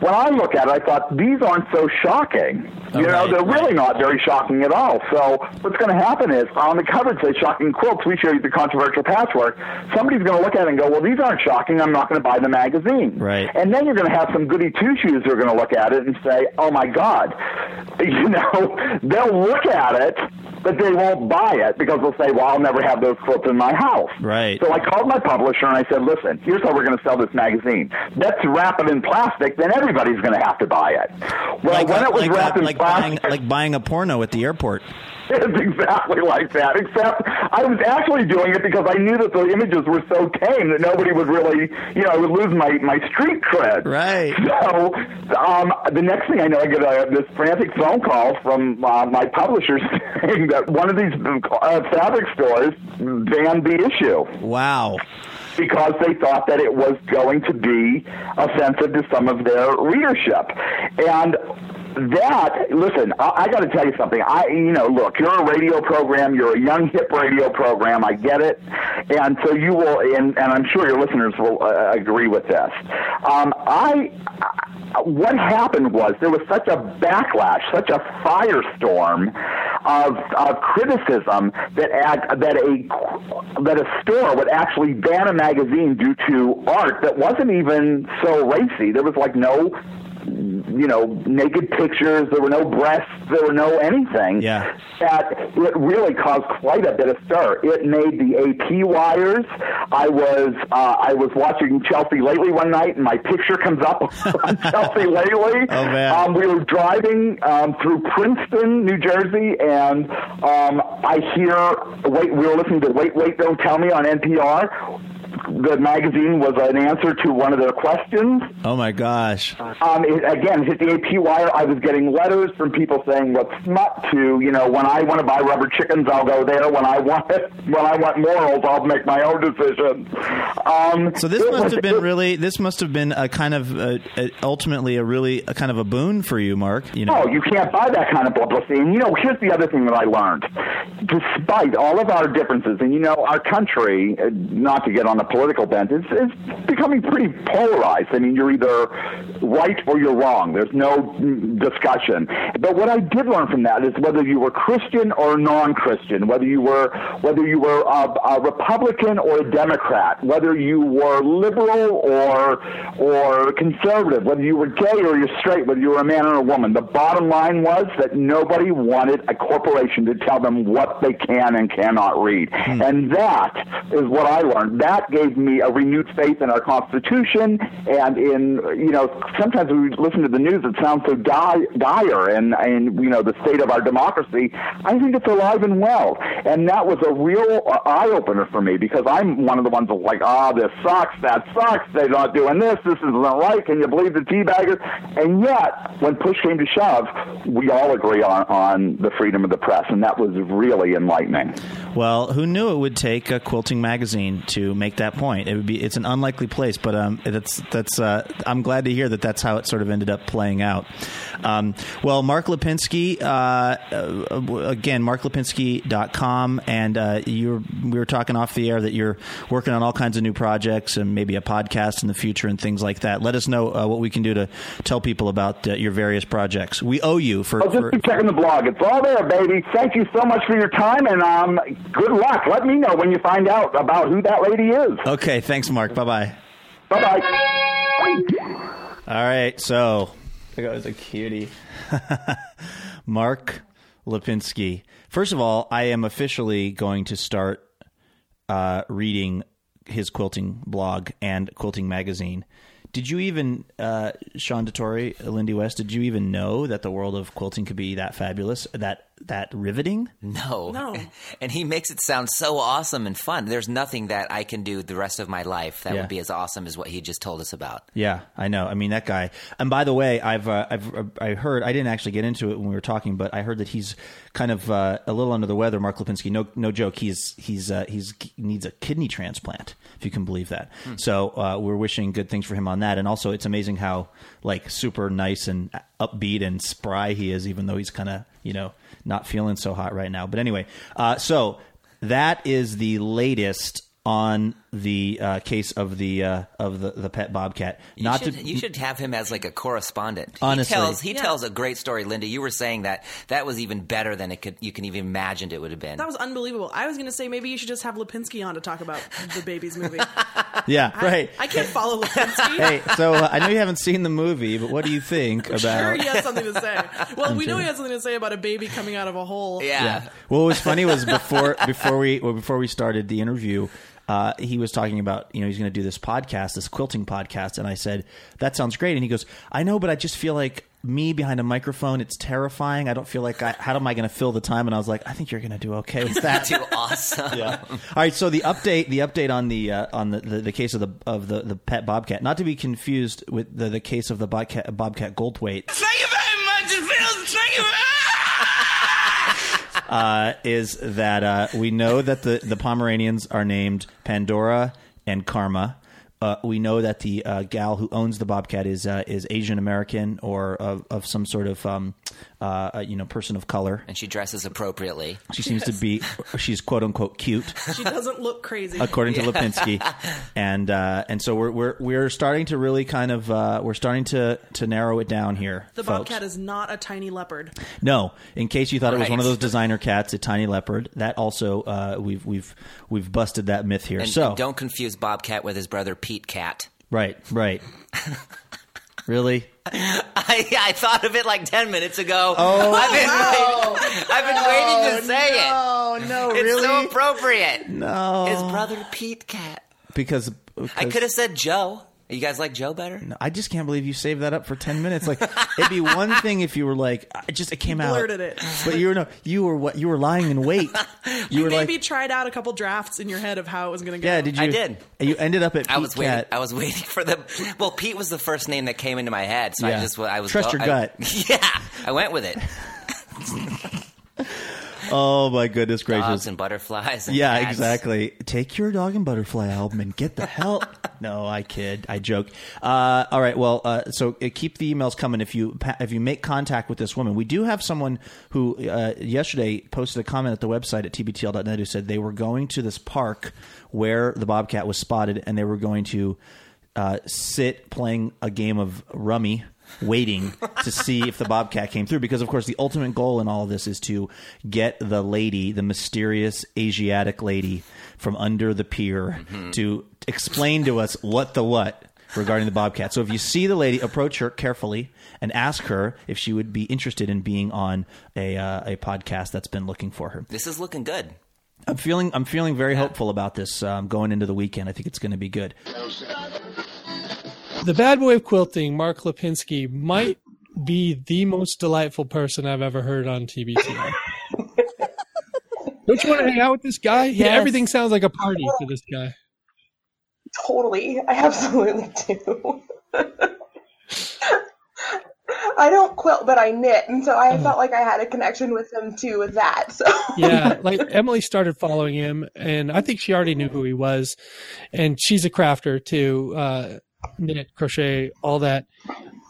When I look at it, I thought these aren't so shocking. You know, they're right. really not very shocking at all. So what's going to happen is on the cover it says shocking quilts. We show you the controversial patchwork. Somebody's going to look at it and go, well, these aren't shocking. I'm not going to buy the magazine. Right. And then you're going to have some goody two shoes who are going to look at it and say, oh my God. You know, they'll look at it, but they won't buy it because they'll say, well, I'll never have those quilts in my house. Right. So I called my publisher and I said, listen, here's how we're going to sell this magazine. Let's wrap it in plastic, then everybody's going to have to buy it. Well, Like, when it was like, wrapped uh, in like buying plastic, like buying a porno at the airport. It's exactly like that. Except I was actually doing it because I knew that the images were so tame that nobody would really, you know, I would lose my my street cred. Right. So um, the next thing I know, I get a, this frantic phone call from uh, my publisher saying that one of these uh, fabric stores banned the issue Wow. because they thought that it was going to be offensive to some of their readership. And that, listen, I, I got to tell you something. I, you know, look, you're a radio program. You're a young, hip radio program. I get it, and so you will, and, and I'm sure your listeners will uh, agree with this. Um, I, what happened was there was such a backlash, such a firestorm of, of criticism that that a that a store would actually ban a magazine due to art that wasn't even so racy. There was like no you know, naked pictures. There were no breasts. There were no anything. Yeah. That it really caused quite a bit of stir. It made the AP wires. I was uh, I was watching Chelsea Lately one night, and my picture comes up on Chelsea Lately. Oh, man. Um, we were driving um, through Princeton, New Jersey, and um, I hear wait. We were listening to Wait, Wait, Don't Tell Me on NPR. The magazine was an answer to one of their questions. Oh my gosh. Um, it, again, hit the AP wire. I was getting letters from people saying what's smut to, you know, when I want to buy rubber chickens, I'll go there. When I want when I want morals, I'll make my own decision. Um, So this must was- have been it- really. This must have been a kind of uh a, ultimately a really a kind of a boon for you, Mark. You know. Oh, you can't buy that kind of publicity. And you know, here's the other thing that I learned. Despite all of our differences, and you know, our country, uh, not to get on the political bent, is, is becoming pretty polarized. I mean, you're either right or you're wrong. There's no mm, discussion. But what I did learn from that is whether you were Christian or non-Christian, whether you were whether you were a, a Republican or a Democrat, whether you were liberal or or conservative, whether you were gay or you're straight, whether you were a man or a woman. The bottom line was that nobody wanted a corporation to tell them what they can and cannot read. And that is what I learned. That gave me a renewed faith in our Constitution and in, you know, sometimes we listen to the news, it sounds so di- dire and, and, you know, the state of our democracy. I think it's alive and well. And that was a real uh, eye opener for me because I'm one of the ones that's like, ah, this sucks, that sucks, they're not doing this, this isn't right, can you believe the teabaggers? And yet, when push came to shove, we all agree on, on the freedom of the press, and that was really enlightening. Well, who knew it would take a quilting magazine to make that point? It would be. It's an unlikely place, but um, that's that's. Uh, I'm glad to hear that that's how it sort of ended up playing out. Um, well, Mark Lipinski, uh, uh, again, marklipinski.com, and uh, you we were talking off the air that you're working on all kinds of new projects and maybe a podcast in the future and things like that. Let us know uh, what we can do to tell people about uh, your various projects. We owe you for. I'll just for keep checking the blog. It's all there, baby. Thank you so much for your time, and um, good luck. Let me know when you find out about who that lady is. Okay, thanks, Mark. Bye bye. Bye bye. All right, so there goes a cutie. Mark Lipinski. First of all, I am officially going to start uh, reading his quilting blog and quilting magazine. Did you even, uh, Sean DeTore, Lindy West, did you even know that the world of quilting could be that fabulous, that that riveting? No. No. And he makes it sound so awesome and fun. There's nothing that I can do the rest of my life that Yeah. would be as awesome as what he just told us about. Yeah, I know. I mean that guy. And by the way, I've uh, I've uh, I heard I didn't actually get into it when we were talking, but I heard that he's kind of uh, a little under the weather. Mark Lipinski. No no joke. He's he's uh, he's he needs a kidney transplant. If you can believe that. So uh, we're wishing good things for him on that. And also, it's amazing how like super nice and upbeat and spry he is, even though he's kind of you know not feeling so hot right now. But anyway, uh, so that is the latest on the uh, case of the uh, of the, the pet bobcat. You, Not should, to you should have him as like a correspondent. Honestly. he tells he Yeah. tells a great story. Linda, you were saying that that was even better than it could you can even imagined it would have been. That was unbelievable. I was going to say maybe you should just have Lipinski on to talk about the babies movie. yeah right. I can't follow Lipinski. hey, so uh, I know you haven't seen the movie, but what do you think about? Sure, he has something to say. Well, we know he has something to say about a baby coming out of a hole. yeah. Yeah. Well, what was funny was before before we well, before we started the interview, uh, he was talking about you know he's going to do this podcast, this quilting podcast, and I said that sounds great, and he goes, I know, but I just feel like me behind a microphone, it's terrifying. I don't feel like I, how am I going to fill the time? And I was like, I think you're going to do okay with that. Too awesome. yeah. All right. So the update, the update on the uh, on the, the, the case of the of the, the pet bobcat, not to be confused with the, the case of the bobcat Bobcat Goldthwait. Thank you very much. It feels. Thank you. Uh, is that uh, we know that the, the Pomeranians are named Pandora and Karma, uh, we know that the uh, gal who owns the Bobcat is uh, is Asian American or of, of some sort of um, uh, uh, you know person of color. And she dresses appropriately. She seems to be she's quote unquote cute She doesn't look crazy. according to Lipinski, and uh, and so we're we're we're starting to really kind of uh, we're starting to to narrow it down here. the folks. bobcat is not a tiny leopard. No, in case you thought it was one of those designer cats, a tiny leopard. That also uh, we've we've we've busted that myth here. And, so and don't confuse Bobcat with his brother Pete Cat. right, right. really? I, I thought of it like ten minutes ago. Oh, I've been, waiting, I've been waiting to oh, say it. Oh no, It's so appropriate. no. His brother Pete Cat. because, I could have said Joe. You guys like Joe better? No, I just can't believe you saved that up for ten minutes. Like it'd be one thing if you were like, I just it came out, Blurted it. But you were no, you were what you were lying in wait. You were Maybe like, tried out a couple drafts in your head of how it was going to go. yeah, did you? I did. And you ended up at I Pete was waiting. Cat. I was waiting for the. Well, Pete was the first name that came into my head, so Yeah. I just I was Trust your I- gut. Yeah, I went with it. Oh my goodness gracious! Dogs and butterflies. And Yeah, cats. exactly. Take your dog and butterfly album and get the hell. no, I kid. I joke. Uh, all right. Well, uh, so uh, keep the emails coming if you if you make contact with this woman. We do have someone who uh, yesterday posted a comment at the website at tbtl.net who said they were going to this park where the bobcat was spotted and they were going to uh, sit playing a game of rummy waiting to see if the bobcat came through. Because of course the ultimate goal in all of this is to get the lady the mysterious asiatic lady from under the pier to explain to us what the what regarding the bobcat. So if you see the lady approach her carefully and ask her if she would be interested in being on a uh, a podcast that's been looking for her. This is looking good. i'm feeling i'm feeling very hopeful about this um, going into the weekend. I think it's going to be good The bad boy of quilting, Mark Lipinski, might be the most delightful person I've ever heard on TBTL. Don't you want to hang out with this guy? Yeah, everything sounds like a party for this guy. Totally. I absolutely do. I don't quilt, but I knit, and so I felt like I had a connection with him too with that. So yeah, like Emily started following him, and I think she already knew who he was. And she's a crafter too, uh, knit, crochet, all that.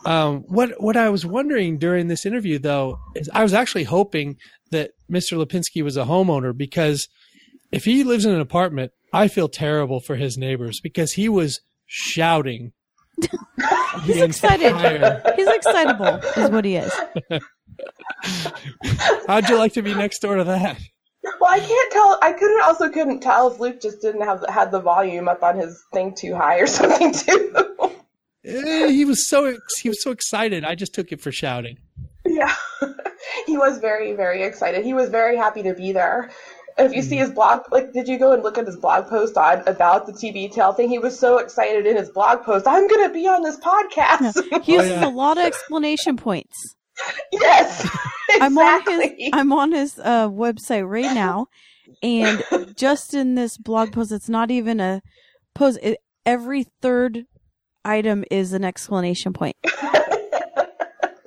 Um, what what I was wondering during this interview though is I was actually hoping that Mr. Lipinski was a homeowner because if he lives in an apartment, I feel terrible for his neighbors because he was shouting. He's excited. He's excitable, is what he is. How'd you like to be next door to that? Well, I can't tell. I couldn't also couldn't tell if Luke just didn't have had the volume up on his thing too high or something too. Eh, He was so he was so excited. I just took it for shouting. yeah, he was very very excited. He was very happy to be there. If you see his blog, like, did you go and look at his blog post on about the TV tail thing? He was so excited in his blog post. I'm going to be on this podcast. He uses yeah. a lot of explanation points. yes, I'm on his. I'm on his uh, website right now, and just in this blog post, it's not even a post. It, every third item is an explanation point.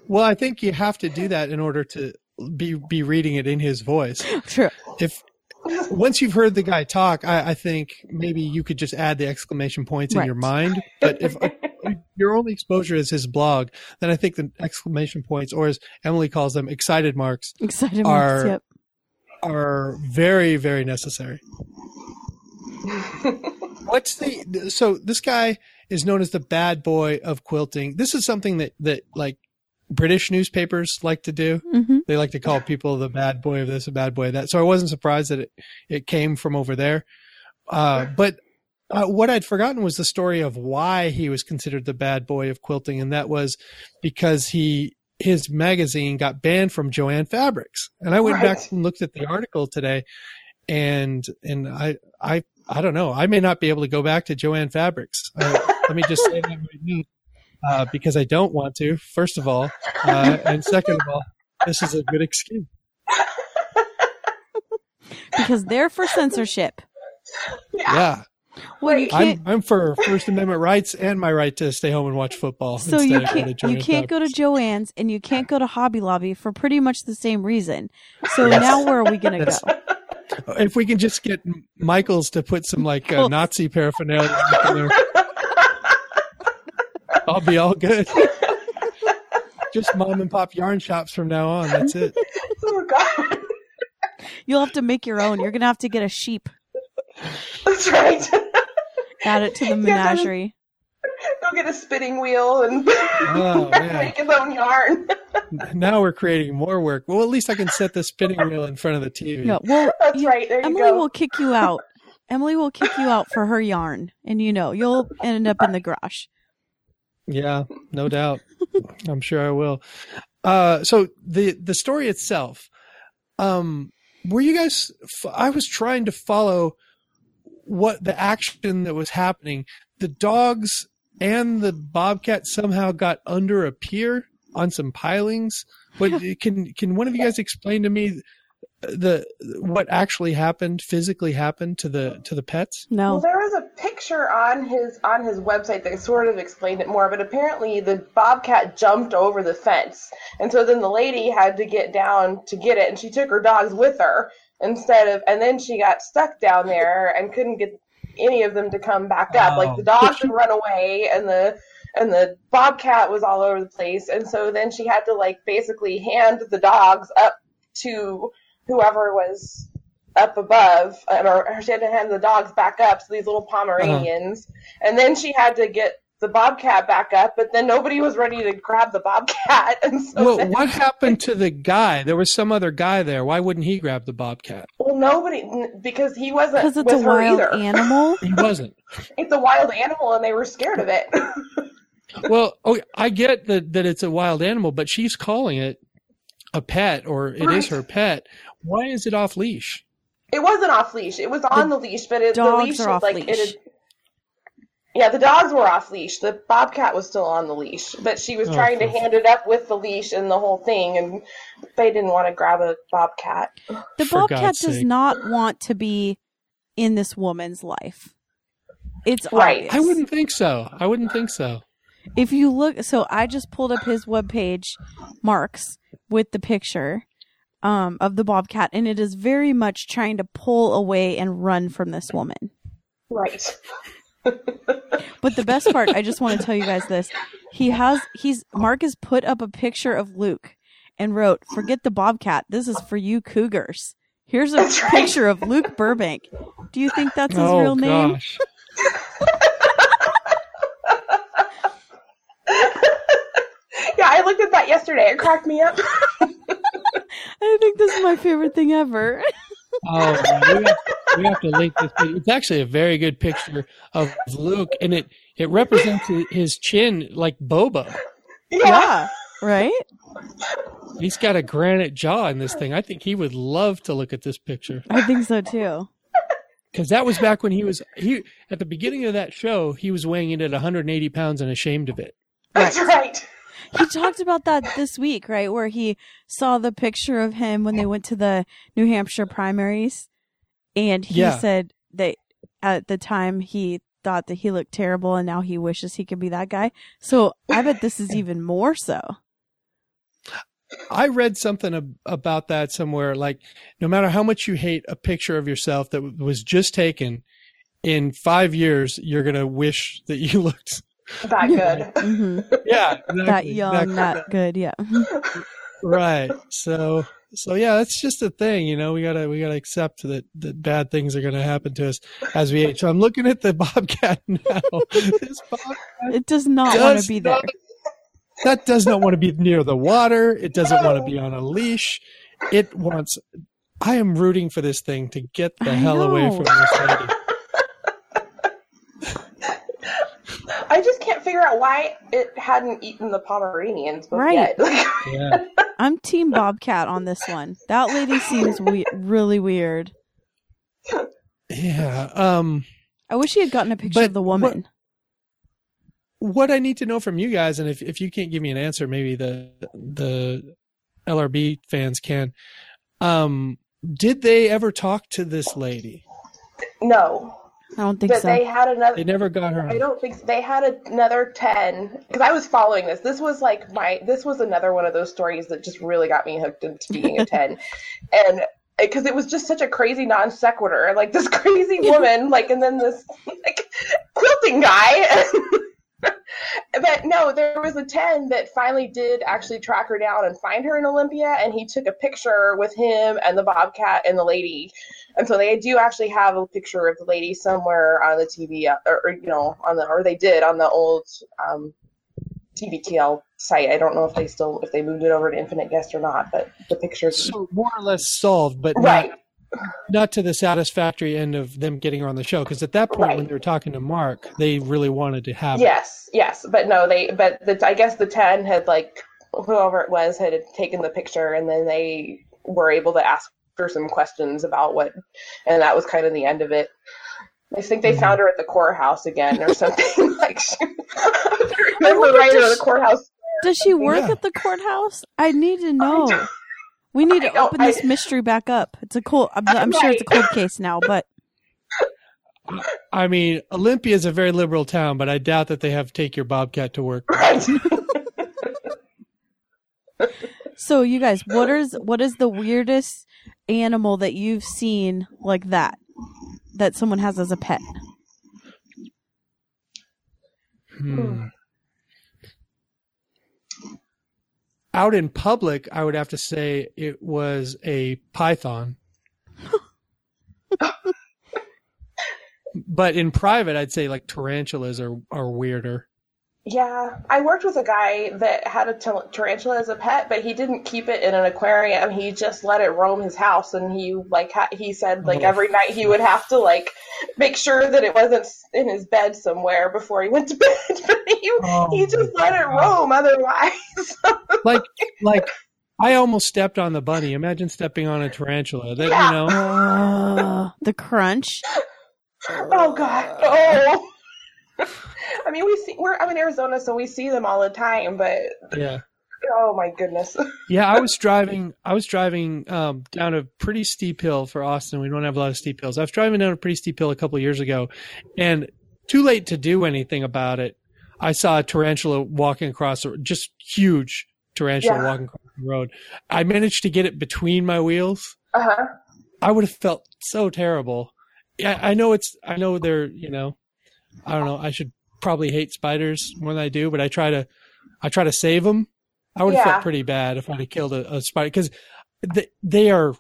Well, I think you have to do that in order to be be reading it in his voice. True. If once you've heard the guy talk, I, I think maybe you could just add the exclamation points in your mind. But if, if your only exposure is his blog, then I think the exclamation points, or as Emily calls them, excited marks, Excited Are- marks. Yep. are very very necessary. What's the so this guy is known as the bad boy of quilting. This is something that that like British newspapers like to do. hmm They like to call people the bad boy of this, a bad boy of that. So I wasn't surprised that it it came from over there. Uh, but uh, what I'd forgotten was the story of why he was considered the bad boy of quilting, and that was because he his magazine got banned from Jo-Ann Fabrics. And I went Right. back and looked at the article today, and and I I I don't know. I may not be able to go back to Jo-Ann Fabrics. Uh, let me just say that right now. Uh, because I don't want to, first of all. Uh, and second of all, this is a good excuse. Because they're for censorship. Yeah. Well, you I'm, can't. I'm for First Amendment rights and my right to stay home and watch football. So instead you of go to can't. You can't go to Fabrics. Jo-Ann's and you can't go to Hobby Lobby for pretty much the same reason. So now where are we gonna Yes. go? If we can just get Michaels to put some like uh, Nazi paraphernalia in there. I'll be all good. Just mom and pop yarn shops from now on. That's it. Oh God, You'll have to make your own. You're gonna have to get a sheep, that's right. add it to the Yeah, menagerie. Go get a spinning wheel and Oh, make his own yarn. Now we're creating more work. Well, at least I can set the spinning wheel in front of the TV. Yeah, well, That's you- right. There you Emily go. will kick you out. Emily will kick you out for her yarn, and you know you'll end up in the garage. Yeah, no doubt. I'm sure I will. Uh, so the the story itself, um, were you guys? f- I was trying to follow what the action that was happening. The dogs and the bobcat somehow got under a pier on some pilings. But can can one of you guys explain to me the what actually happened, physically happened to the to the pets? No, Well, there was a picture on his on his website that sort of explained it more, but apparently the bobcat jumped over the fence, and so then the lady had to get down to get it, and she took her dogs with her instead of, and then she got stuck down there and couldn't get any of them to come back up. Like the Oh. dogs had run away, and the and the bobcat was all over the place, and so then she had to like basically hand the dogs up to whoever was up above, um, or she had to hand the dogs back up to these little Pomeranians, and then she had to get the bobcat back up, but then nobody was ready to grab the bobcat, and so Well, then, what happened to the guy? There was some other guy there. Why wouldn't he grab the bobcat? well, nobody because he wasn't because it's a her wild either. animal. He wasn't. It's a wild animal, and they were scared of it. well, oh, I get that that it's a wild animal, but she's calling it a pet, or it is Right. her pet. Why is it off leash? It wasn't off leash. It was on the, leash, but it, the leash are was like leash. it had. Yeah, the dogs were off leash. The bobcat was still on the leash, but she was Oh, trying to hand it up with the leash and the whole thing, and they didn't want to grab a bobcat. The For bobcat God's does sake. not want to be in this woman's life. It's Right. obvious. I wouldn't think so. I wouldn't think so. If you look, so I just pulled up his webpage, Mark's, with the picture um, of the bobcat, and it is very much trying to pull away and run from this woman. Right. But the best part, I just want to tell you guys this. He has, he's, Mark has put up a picture of Luke and wrote, Forget the bobcat. This is for you cougars. Here's a That's right. picture of Luke Burbank. Do you think that's his oh real name? gosh. Yeah, I looked at that yesterday. It cracked me up. I think this is my favorite thing ever. Oh, man, we, have, we have to link this. pic- It's actually a very good picture of Luke, and it it represents his chin like Boba. Yeah. right? He's got a granite jaw in this thing. I think he would love to look at this picture I think so too. because that was back when he was he at the beginning of that show. He was weighing in at 180 pounds and ashamed of it. That's right. He talked about that this week, right? Where he saw the picture of him when they went to the New Hampshire primaries. And he Yeah. said that at the time he thought that he looked terrible and now he wishes he could be that guy. So I bet this is even more so. I read something ab- about that somewhere. Like, no matter how much you hate a picture of yourself that w- was just taken, in five years, you're gonna wish that you looked. That good. hmm Yeah, That young, exactly. that good. Yeah. Right. So, so yeah, that's just a thing. You know, we gotta we gotta accept that that bad things are gonna happen to us as we age. So I'm looking at the bobcat now. this bobcat It does not want to be there. not- that does not want to be near the water. It doesn't want to be on a leash. It wants. I am rooting for this thing to get the I hell away from this lady. I just can't figure out why it hadn't eaten the Pomeranians but Right. yet. Yeah. I'm Team Bobcat on this one. That lady seems we- really weird. Yeah. Um. I wish he had gotten a picture But of the woman. what I need to know from you guys, and if, if you can't give me an answer, maybe the the LRB fans can. Um, did they ever talk to this lady? no. I don't think But so. they had another. They never got her. I don't think so. they had another ten because I was following this. This was like my. This was another one of those stories that just really got me hooked into being a ten, and eh, because it was just such a crazy non sequitur, like this crazy woman, like and then this like quilting guy, but no, there was a 10 that finally did actually track her down and find her in Olympia, and he took a picture with him and the bobcat and the lady. And so they do actually have a picture of the lady somewhere on the TV, uh, or, or you know, on the or they did on the old um, TBTL site. I don't know if they still if they moved it over to Infinite Guest or not, but the pictures. So more or less solved, but not, right. not to the satisfactory end of them getting her on the show. Because at that point, Right. when they were talking to Mark, they really wanted to have. it. Yes, yes, but no, they but the, I guess the ten had like whoever it was had taken the picture, and then they were able to ask her some questions about what, and that was kind of the end of it. I think they found her at the courthouse again or something like. She, I remember wonder right does at the she- courthouse. Does she work Yeah. at the courthouse? I need to know. We need to I open this I- mystery back up. It's a cool. I'm, I'm sure it's a cold case now, but I mean, Olympia is a very liberal town, but I doubt that they have take your bobcat to work. Right. so you guys, what is what is the weirdest animal that you've seen like that that someone has as a pet? Hmm. Out in public, I would have to say it was a python. but in private, I'd say like tarantulas are, are weirder. Yeah, I worked with a guy that had a tarantula as a pet, but he didn't keep it in an aquarium. He just let it roam his house, and he like ha- he said like Oh. every night he would have to like make sure that it wasn't in his bed somewhere before he went to bed. but he Oh, he just my let it roam otherwise. Like, like I almost stepped on the bunny. Imagine stepping on a tarantula. That Yeah. you know. Uh, the crunch. oh God! Oh. I mean, we see we're I'm in Arizona, so we see them all the time. But Yeah. oh my goodness! Yeah, I was driving. I was driving um, down a pretty steep hill for Austin. We don't have a lot of steep hills. I was driving down a pretty steep hill a couple years ago, and too late to do anything about it. I saw a tarantula walking across, just huge tarantula Yeah. walking across the road. I managed to get it between my wheels. Uh huh. I would have felt so terrible. Yeah, I know it's. I know they're. You know, I don't know. I should probably hate spiders more than I do, but I try to. I try to save them. I would have Yeah. felt pretty bad if I'd have killed a, a spider because they, they are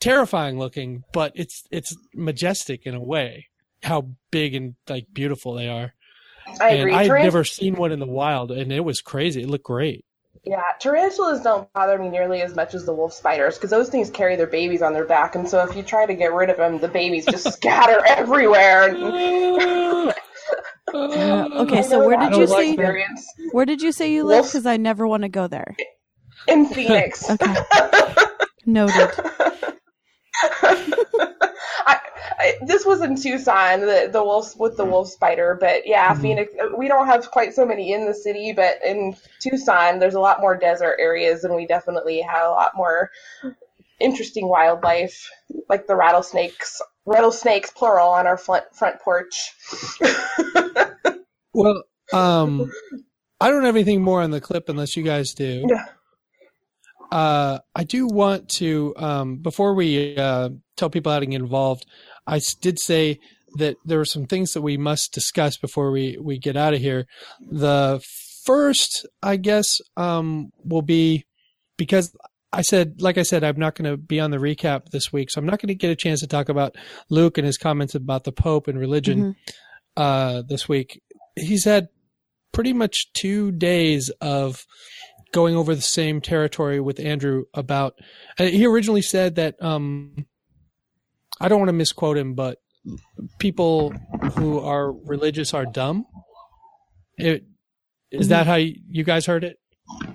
terrifying looking, but it's it's majestic in a way. How big and like beautiful they are. I and agree. I'd Tarant- never seen one in the wild, and it was crazy. It looked great. Yeah, tarantulas don't bother me nearly as much as the wolf spiders because those things carry their babies on their back, and so if you try to get rid of them, the babies just scatter everywhere. And Uh, okay, so where did you say? experience Where did you say you live? Because I never want to go there. in Phoenix. Okay. Noted. I, I, this was in Tucson, the the wolf with the wolf spider, but yeah, Phoenix. We don't have quite so many in the city, but in Tucson, there's a lot more desert areas, and we definitely have a lot more interesting wildlife, like the rattlesnakes, rattlesnakes plural, on our front front porch. Well, um, I don't have anything more on the clip unless you guys do. Yeah. Uh, I do want to, um, before we uh, tell people how to get involved, I did say that there are some things that we must discuss before we, we get out of here. The first, I guess, um, will be because I said, like I said, I'm not going to be on the recap this week, so I'm not going to get a chance to talk about Luke and his comments about the Pope and religion uh, this week. He's had pretty much two days of going over the same territory with Andrew about. He originally said that um, I don't want to misquote him, but people who are religious are dumb. It, is that how you guys heard it?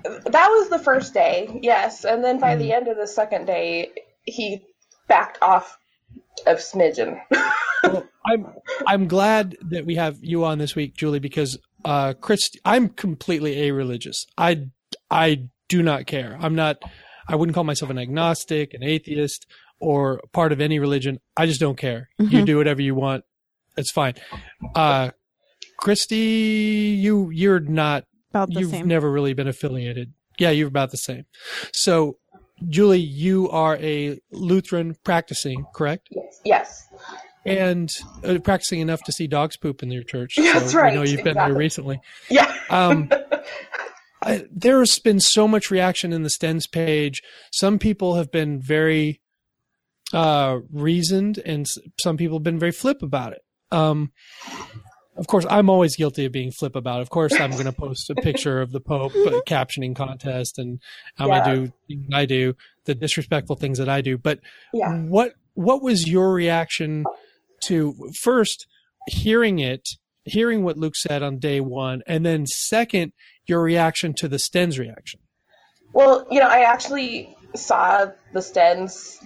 That was the first day, yes, and then by the end of the second day, he backed off of smidgen. I'm I'm glad that we have you on this week, Julie, because uh, Chris, I'm completely a-religious. I I do not care. I'm not. I wouldn't call myself an agnostic, an atheist, or part of any religion. I just don't care. You Mhm. do whatever you want. It's fine. Uh, Christy, you you're not. About the You've same. never really been affiliated. Yeah, you're about the same. So, Julie, you are a Lutheran practicing, correct? yes, yes. and uh, practicing enough to see dogs poop in your church. Yeah, that's right, I know you've been there recently. Yeah. Um, I, there's been so much reaction in the Stens page. Some people have been very uh, reasoned, and some people have been very flip about it. Um, of course, I'm always guilty of being flip about. it. Of course, I'm going to post a picture of the Pope uh, captioning contest, and I'm going Yeah. to do I do, the disrespectful things that I do. But Yeah. what what was your reaction to first hearing it, hearing what Luke said on day one, and then second your reaction to the Stens reaction? Well, you know, I actually saw the Stens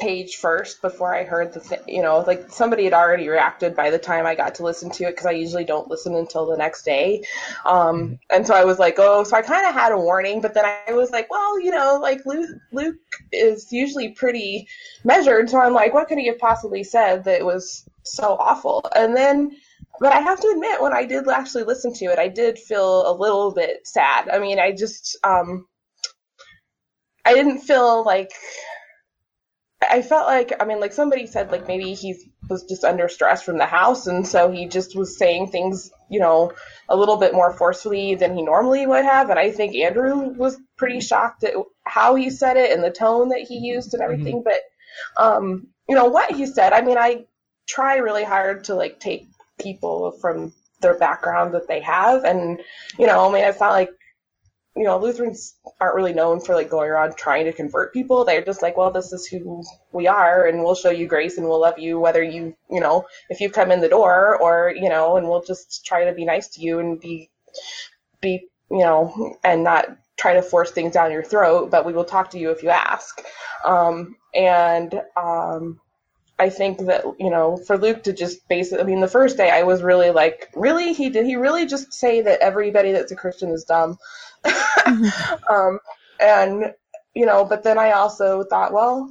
page first before I heard the, th- you know, like somebody had already reacted by the time I got to listen to it because I usually don't listen until the next day. Um, and so I was like, oh, so I kind of had a warning, but then I was like, well, you know, like Luke, Luke is usually pretty measured. So I'm like, what could he have possibly said that was so awful? And then, but I have to admit, when I did actually listen to it, I did feel a little bit sad. I mean, I just, um, I didn't feel like I felt like I mean like somebody said like maybe he was just under stress from the house and so he just was saying things you know a little bit more forcefully than he normally would have. And I think Andrew was pretty shocked at how he said it and the tone that he used and everything. But um you know what he said I mean I try really hard to like take people from their background that they have. And you know I mean it's not like you know, Lutherans aren't really known for like going around trying to convert people. They're just like, well, this is who we are, and we'll show you grace, and we'll love you whether you, you know, if you come in the door, or you know, and we'll just try to be nice to you and be, be, you know, and not try to force things down your throat. But we will talk to you if you ask. Um, and um, I think that you know, for Luke to just basically, I mean, the first day I was really like, really, he did he really just say that everybody that's a Christian is dumb? um, and you know, but then I also thought, well,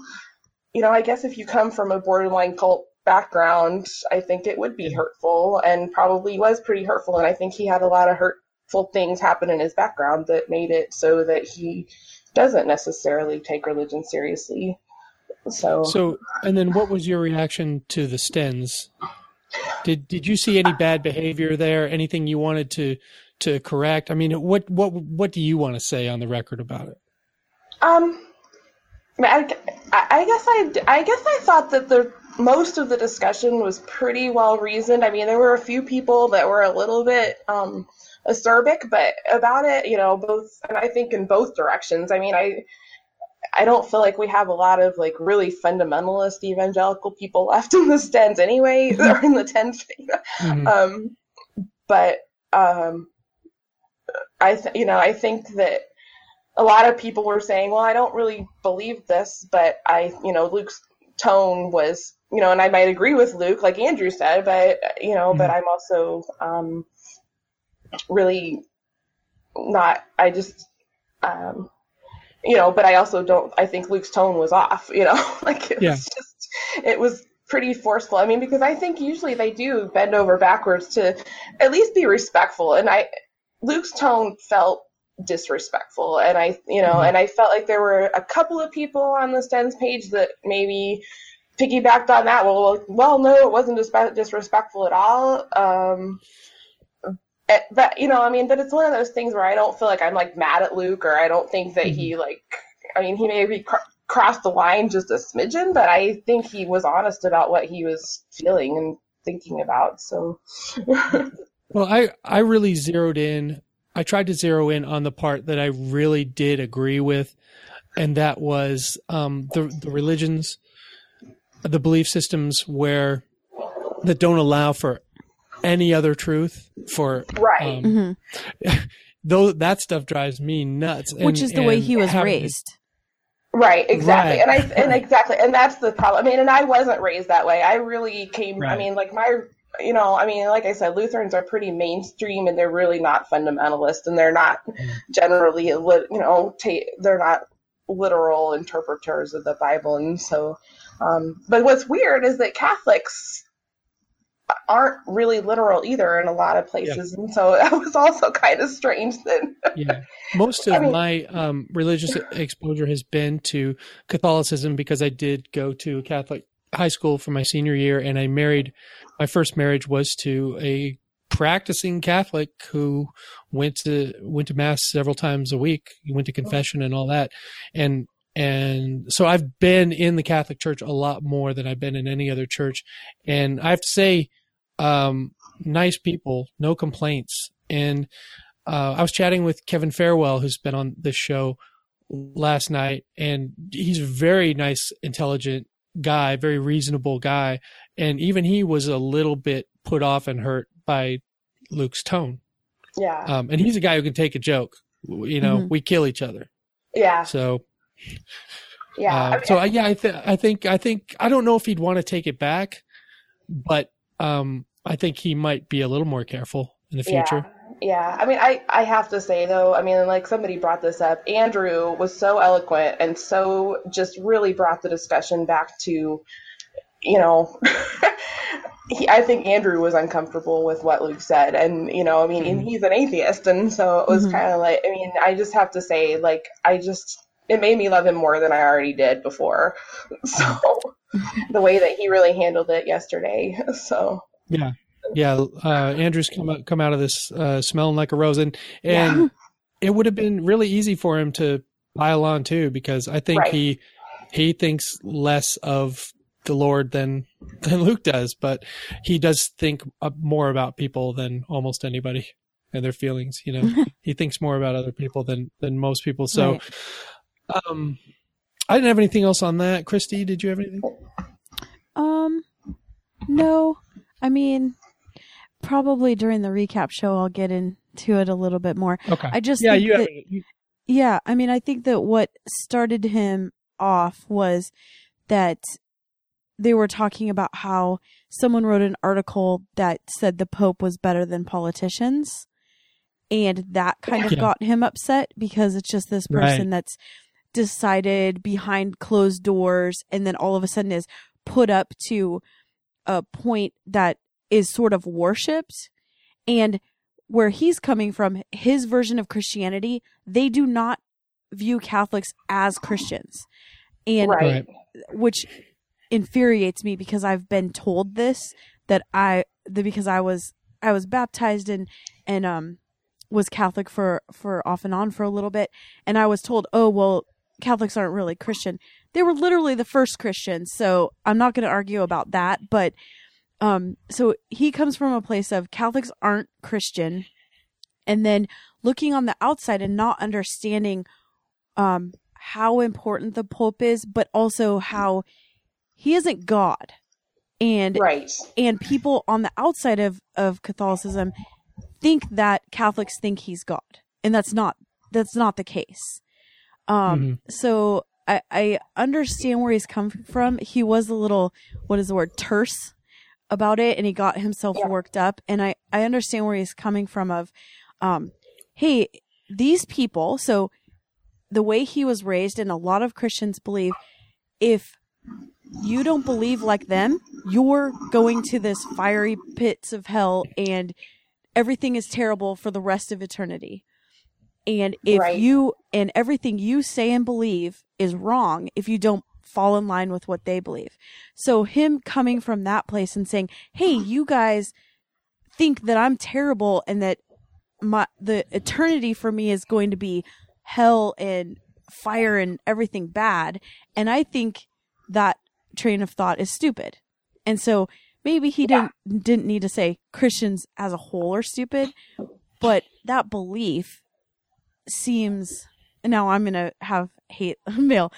you know, I guess if you come from a borderline cult background, I think it would be hurtful, and probably was pretty hurtful. And I think he had a lot of hurtful things happen in his background that made it so that he doesn't necessarily take religion seriously. So, So, and then what was your reaction to the Stens? Did did you see any bad behavior there? Anything you wanted to to correct? I mean, what what what do you want to say on the record about it? Um, I, I guess I, I guess I thought that the most of the discussion was pretty well reasoned. I mean, there were a few people that were a little bit um, acerbic, but about it, you know, both, and I think in both directions. I mean, I, I don't feel like we have a lot of like really fundamentalist evangelical people left in the stands anyway, or in the tens. Mhm. Um, but um, I, th- you know, I think that a lot of people were saying, well, I don't really believe this, but I, you know, Luke's tone was, you know, and I might agree with Luke, like Andrew said, but, you know, but I'm also um, really not, I just, um, you know, but I also don't, I think Luke's tone was off, you know, like it Yeah. was just, it was pretty forceful. I mean, because I think usually they do bend over backwards to at least be respectful. And I, Luke's tone felt disrespectful and i you know and i felt like there were a couple of people on the stens page that maybe piggybacked on that. Well well no it wasn't dispe- disrespectful at all. Um eh, but you know i mean but it's one of those things where i don't feel like i'm like mad at luke or i don't think that he like i mean he maybe cr- crossed the line just a smidgen but i think he was honest about what he was feeling and thinking about so Well, I I really zeroed in. I tried to zero in on the part that I really did agree with, and that was um, the the religions, the belief systems where that don't allow for any other truth. For right um, though that stuff drives me nuts. Which and- is the way he was having- raised. Right, exactly. Right. And I and exactly and that's the problem. I mean, and I wasn't raised that way. I really came I mean, like my you know, I mean, like I said, Lutherans are pretty mainstream and they're really not fundamentalist and they're not generally you know, ta- they're not literal interpreters of the Bible. And so um but what's weird is that Catholics aren't really literal either in a lot of places. And so that was also kind of strange that yeah. Most of I mean- my um, religious exposure has been to catholicism because i did go to a catholic high school for my senior year, and I married. My first marriage was to a practicing Catholic who went to went to mass several times a week. He went to confession and all that, and and so I've been in the Catholic Church a lot more than I've been in any other church, and I have to say, um, nice people, no complaints, and uh, I was chatting with Kevin Farewell, who's been on this show last night, and he's a very nice, intelligent guy, very reasonable guy, and even he was a little bit put off and hurt by Luke's tone. Yeah. Um, and he's a guy who can take a joke. You know, Mhm. we kill each other. yeah. So, Yeah. uh, I mean, so I, yeah, I, th- I think, I think, I don't know if he'd want to take it back, but um, I think he might be a little more careful in the future. Yeah, I mean, I, I have to say though, I mean, like somebody brought this up. Andrew was so eloquent and so just really brought the discussion back to, you know, he, I think Andrew was uncomfortable with what Luke said, and you know, I mean, and he's an atheist, and so it was Mhm. kind of like, I mean, I just have to say, like, I just it made me love him more than I already did before. So the way that he really handled it yesterday, so Yeah, yeah. Uh, Andrew's come out, come out of this uh, smelling like a rose, and and it would have been really easy for him to pile on too, because I think Right. he he thinks less of the Lord than than Luke does, but he does think more about people than almost anybody and their feelings. You know, he thinks more about other people than than most people. So, Right. um, I didn't have anything else on that. Christy, did you have anything? Um, no. I mean, probably during the recap show, I'll get into it a little bit more. Okay. I just yeah, you that- you- Yeah, I mean, I think that what started him off was that they were talking about how someone wrote an article that said the Pope was better than politicians. And that kind of Yeah. got him upset because it's just this Right. person that's decided behind closed doors and then all of a sudden is put up to a point that is sort of worshipped. And where he's coming from, his version of Christianity, they do not view Catholics as Christians. And right. Right. which infuriates me because I've been told this that I the because I was I was baptized and and um was Catholic for for off and on for a little bit and I was told oh well Catholics aren't really Christian they were literally the first Christians so I'm not going to argue about that but um so he comes from a place of Catholics aren't Christian. And then looking on the outside and not understanding um how important the pope is but also how he isn't god. And Right. and people on the outside of of catholicism think that catholics think he's god. And that's not that's not the case. Um so i i understand where he's come from. He was a little what is the word terse about it and he got himself Yeah. worked up and i i understand where he's coming from of um hey these people so the way he was raised and a lot of christians believe if you don't believe like them, you're going to this fiery pits of hell and everything is terrible for the rest of eternity. And if Right. you and everything you say and believe is wrong if you don't fall in line with what they believe. So him coming from that place and saying, "Hey, you guys think that I'm terrible and that my the eternity for me is going to be hell and fire and everything bad." And I think that train of thought is stupid. And so maybe he didn't didn't need to say Christians as a whole are stupid, but that belief seems now I'm gonna have hate mail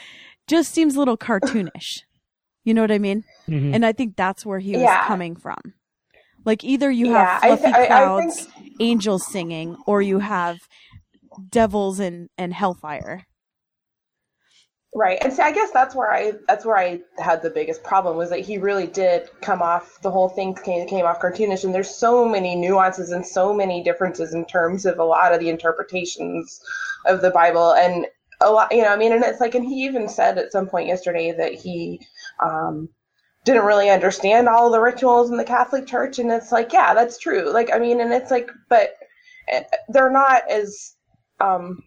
just seems a little cartoonish. You know what I mean? Mhm. And I think that's where he was Yeah. coming from. Like either you Yeah, have I fluffy th- I- I clouds, think- angels singing, or you have devils and, and hellfire. Right. And see, I guess that's where I that's where I had the biggest problem was that he really did come off the whole thing came came off cartoonish and there's so many nuances and so many differences in terms of a lot of the interpretations of the Bible and a lot you know, I mean and it's like and he even said at some point yesterday that he um didn't really understand all the rituals in the Catholic Church and it's like, yeah, that's true. Like I mean and it's like but eh, they're not as um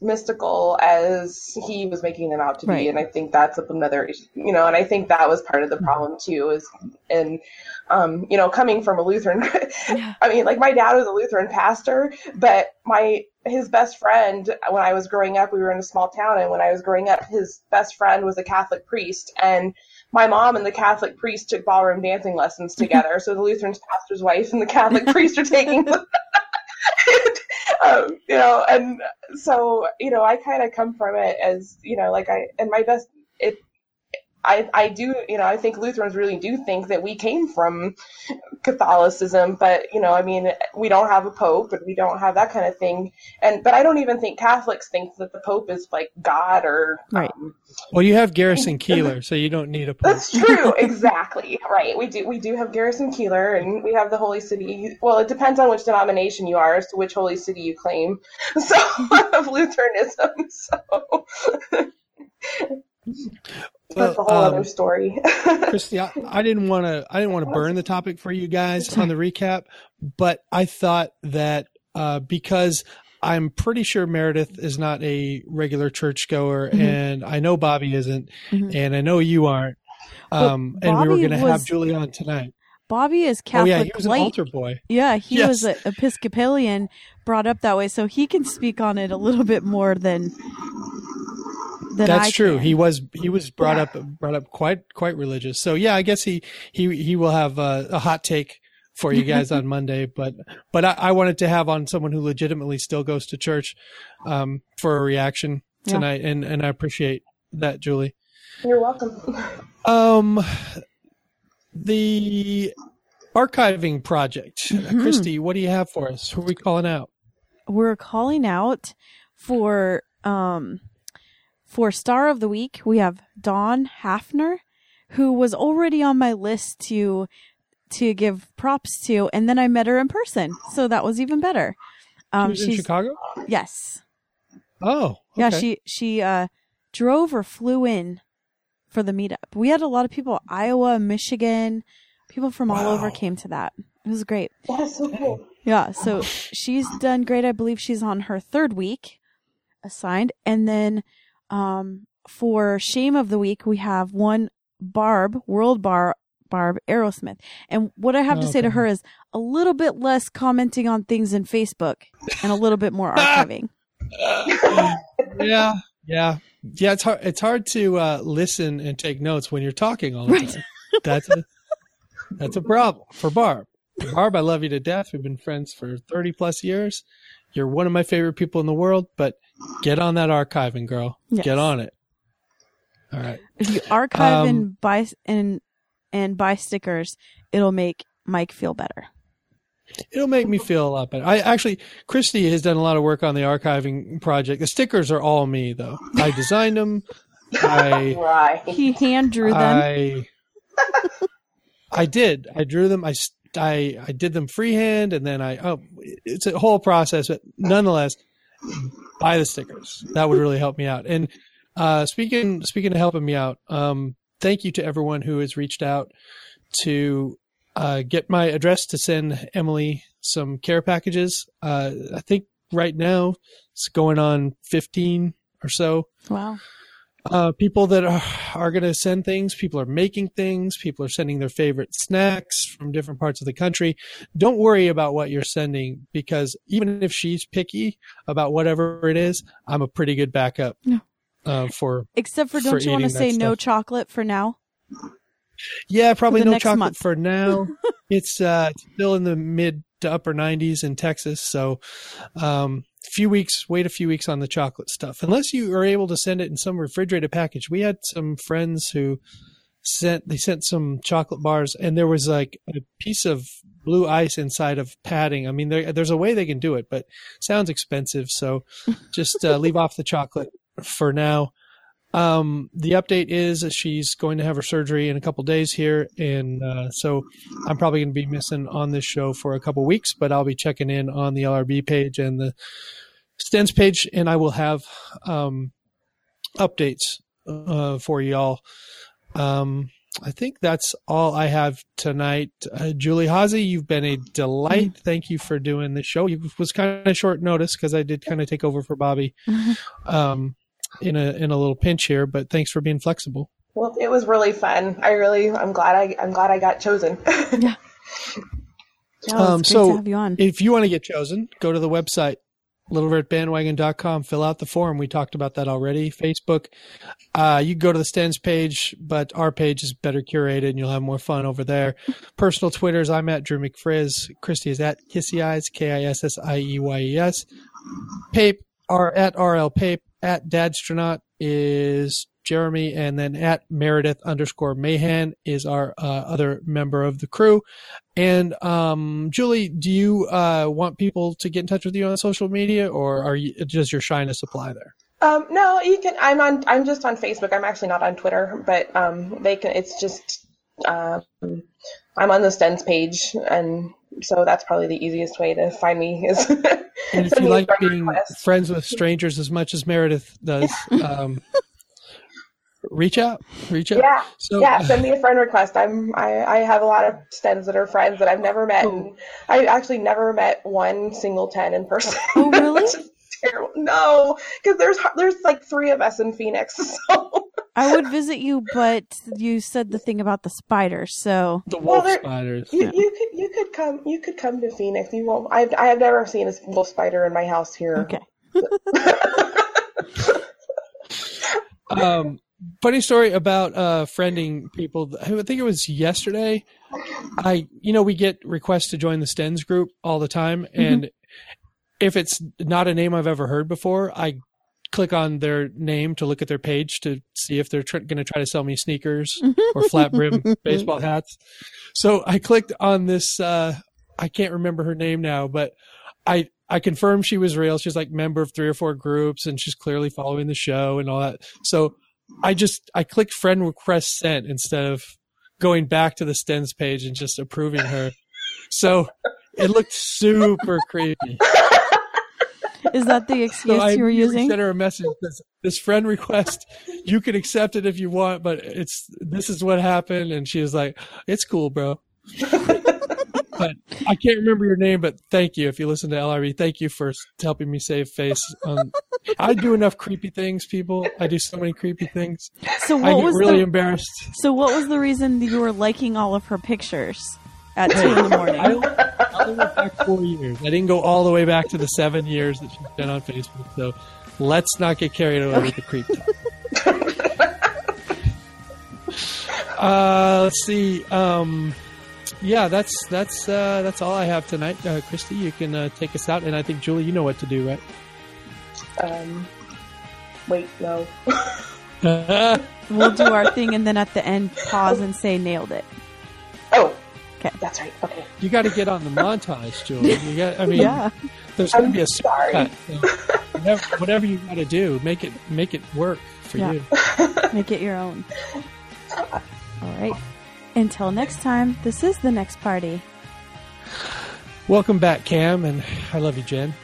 mystical as he was making them out to Right. be. And I think that's another, you know, and I think that was part of the problem too is, and, um, you know, coming from a Lutheran, I mean, like my dad was a Lutheran pastor, but my, his best friend, when I was growing up, we were in a small town. And when I was growing up, his best friend was a Catholic priest. And my mom and the Catholic priest took ballroom dancing lessons together. so the Lutheran pastor's wife and the Catholic priest are taking um, you know, and so you know, I kind of come from it as you know, like I and my best it. I, I do, you know, I think Lutherans really do think that we came from Catholicism, but, you know, I mean, we don't have a pope and we don't have that kind of thing. And, but I don't even think Catholics think that the pope is like God or, Right. um, Well, you have Garrison Keillor, so you don't need a pope. that's true. exactly. Right. We do, we do have Garrison Keillor and we have the Holy City. Well, it depends on which denomination you are as to which Holy City you claim. So, of Lutheranism. So, that's a whole um, other story. Christy, I, I didn't want to. I didn't want to burn the topic for you guys on the recap, but I thought that uh, because I'm pretty sure Meredith is not a regular churchgoer, Mhm. and I know Bobby isn't, Mhm. and I know you aren't. Um, and we were going to have Julie on tonight. Bobby is Catholic. oh yeah, he was an altar boy. Yeah, he Yes. was an Episcopalian, brought up that way, so he can speak on it a little bit more than than That's I true. can. He was he was brought up brought up quite quite religious. So yeah, I guess he he he will have a, a hot take for you guys on Monday. But but I, I wanted to have on someone who legitimately still goes to church um, for a reaction Yeah. tonight, and and I appreciate that, Julie. You're welcome. Um, the archiving project, Mhm. Christy. What do you have for us? Who are we calling out? We're calling out for um for star of the week. We have Dawn Hafner, who was already on my list to to give props to, and then I met her in person, so that was even better. She Um, was in Chicago. yes, Oh, Yeah, she she uh drove or flew in for the meetup. We had a lot of people, Iowa, Michigan, people from all over came to that. It was great. That's so cool. Yeah, so she's done great. I believe she's on her third week assigned. And then um for shame of the week, we have one Barb, World Bar Barb Aerosmith. And what I have to say to her is a little bit less commenting on things in Facebook and a little bit more archiving. yeah, yeah, yeah. It's hard. It's hard to uh, listen and take notes when you're talking all the Right. time. That's a that's a problem for Barb. Barb, I love you to death. We've been friends for thirty plus years. You're one of my favorite people in the world. But get on that archiving, girl. Yes. Get on it. All right. If you archive Um, and buy and and buy stickers, it'll make Mike feel better. It'll make me feel a lot better. I actually, Christy has done a lot of work on the archiving project. The stickers are all me, though. I designed them. I Right. He hand drew them. I I did. I drew them. I, s- I I did them freehand, and then I oh, it's a whole process. But nonetheless, buy the stickers. That would really help me out. And uh, speaking speaking of helping me out, um, thank you to everyone who has reached out to uh, get my address to send Emily some care packages. Uh, I think right now it's going on fifteen or so wow. Uh, people that are, are going to send things. People are making things. People are sending their favorite snacks from different parts of the country. Don't worry about what you're sending because even if she's picky about whatever it is, I'm a pretty good backup No. uh, for. Except for for don't you want to say no chocolate for now? Yeah, probably no chocolate month. for now. it's uh, it's still in the mid to upper 90s in Texas, so um, few weeks. Wait a few weeks on the chocolate stuff, unless you are able to send it in some refrigerated package. We had some friends who sent they sent some chocolate bars, and there was like a piece of blue ice inside of padding. I mean, there, there's a way they can do it, but it sounds expensive. So just uh, leave off the chocolate for now. Um, the update is she's going to have her surgery in a couple days here, and uh, so I'm probably going to be missing on this show for a couple weeks. But I'll be checking in on the LRB page and the Stens page, and I will have um, updates uh, for y'all. Um, I think that's all I have tonight. Uh, Julie Hazy, you've been a delight. Thank you for doing the show. It was kind of short notice because I did kind of take over for Bobby um, in a in a little pinch here, but thanks for being flexible. Well, it was really fun. I really, I'm glad I, I'm glad I got chosen. Yeah. Yeah, Um, so have you on. if you want to get chosen, go to the website, littleredbandwagon.com, fill out the form. We talked about that already. Facebook, uh, you can go to the Stens page, but our page is better curated and you'll have more fun over there. Personal Twitters, I'm at Drew McFrizz. Christy is at Kissy Eyes, K I S S I E Y E S. Pape are at RL Pape, at Dadstronaut is Jeremy, and then at Meredith underscore Mahan is our uh, other member of the crew. And um, Julie, do you uh, want people to get in touch with you on social media, or are you does your shyness apply there? Um, no, you can. I'm on. I'm just on Facebook. I'm actually not on Twitter, but um, they can. It's just. Um, I'm on the Stens page, and so that's probably the easiest way to find me. Is And if you like being request. friends with strangers as much as Meredith does, um, reach out. Reach out. Yeah, So, yeah. Send me a friend request. I'm. I, I have a lot of Stens that are friends that I've never met. And I actually never met one single ten in person. Oh, really? Which is terrible. No, because there's there's like three of us in Phoenix. So I would visit you, but you said the thing about the spiders, so the Well, wolf there- spiders. you, you could you could come you could come to Phoenix. You won't. I I have never seen a wolf spider in my house here. okay. Um, funny story about uh, friending people. I think it was yesterday. I, you know, we get requests to join the Stens group all the time, and if it's not a name I've ever heard before, I click on their name to look at their page to see if they're tr- going to try to sell me sneakers or flat brim baseball hats. So I clicked on this. Uh, I can't remember her name now, but I I confirmed she was real. She's like member of three or four groups, and she's clearly following the show and all that. So I just I clicked friend request sent instead of going back to the Stens page and just approving her. So it looked super creepy. Is that the excuse I you were using? sent her a message. This, this friend request, you can accept it if you want, but it's this is what happened. And she was like, "It's cool, bro." but I can't remember your name. But thank you if you listen to LRB. Thank you for helping me save face. Um, I do enough creepy things, people. I do so many creepy things. So I what get was really the embarrassed. so what was the reason that you were liking all of her pictures at two in the morning? I only, I only went back four years. I didn't go all the way back to the seven years that she's been on Facebook. So let's not get carried away with the creep talk. uh, let's see. Um, yeah, that's that's uh, that's all I have tonight. Uh, Christy, you can uh, take us out, and I think Julie, you know what to do, right? Um, wait, no. We'll do our thing and then at the end pause and say nailed it. Oh, 'Kay. That's right. Okay. you got to get on the montage, Julie. You got. I mean, Yeah. there's going to be a sorry. cut. So whatever, whatever you got to do, make it make it work for Yeah. you. Make it your own. All right. Until next time, this is the next party. Welcome back, Cam, and I love you, Jen.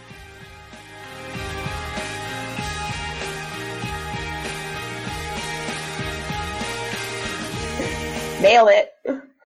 Nail it.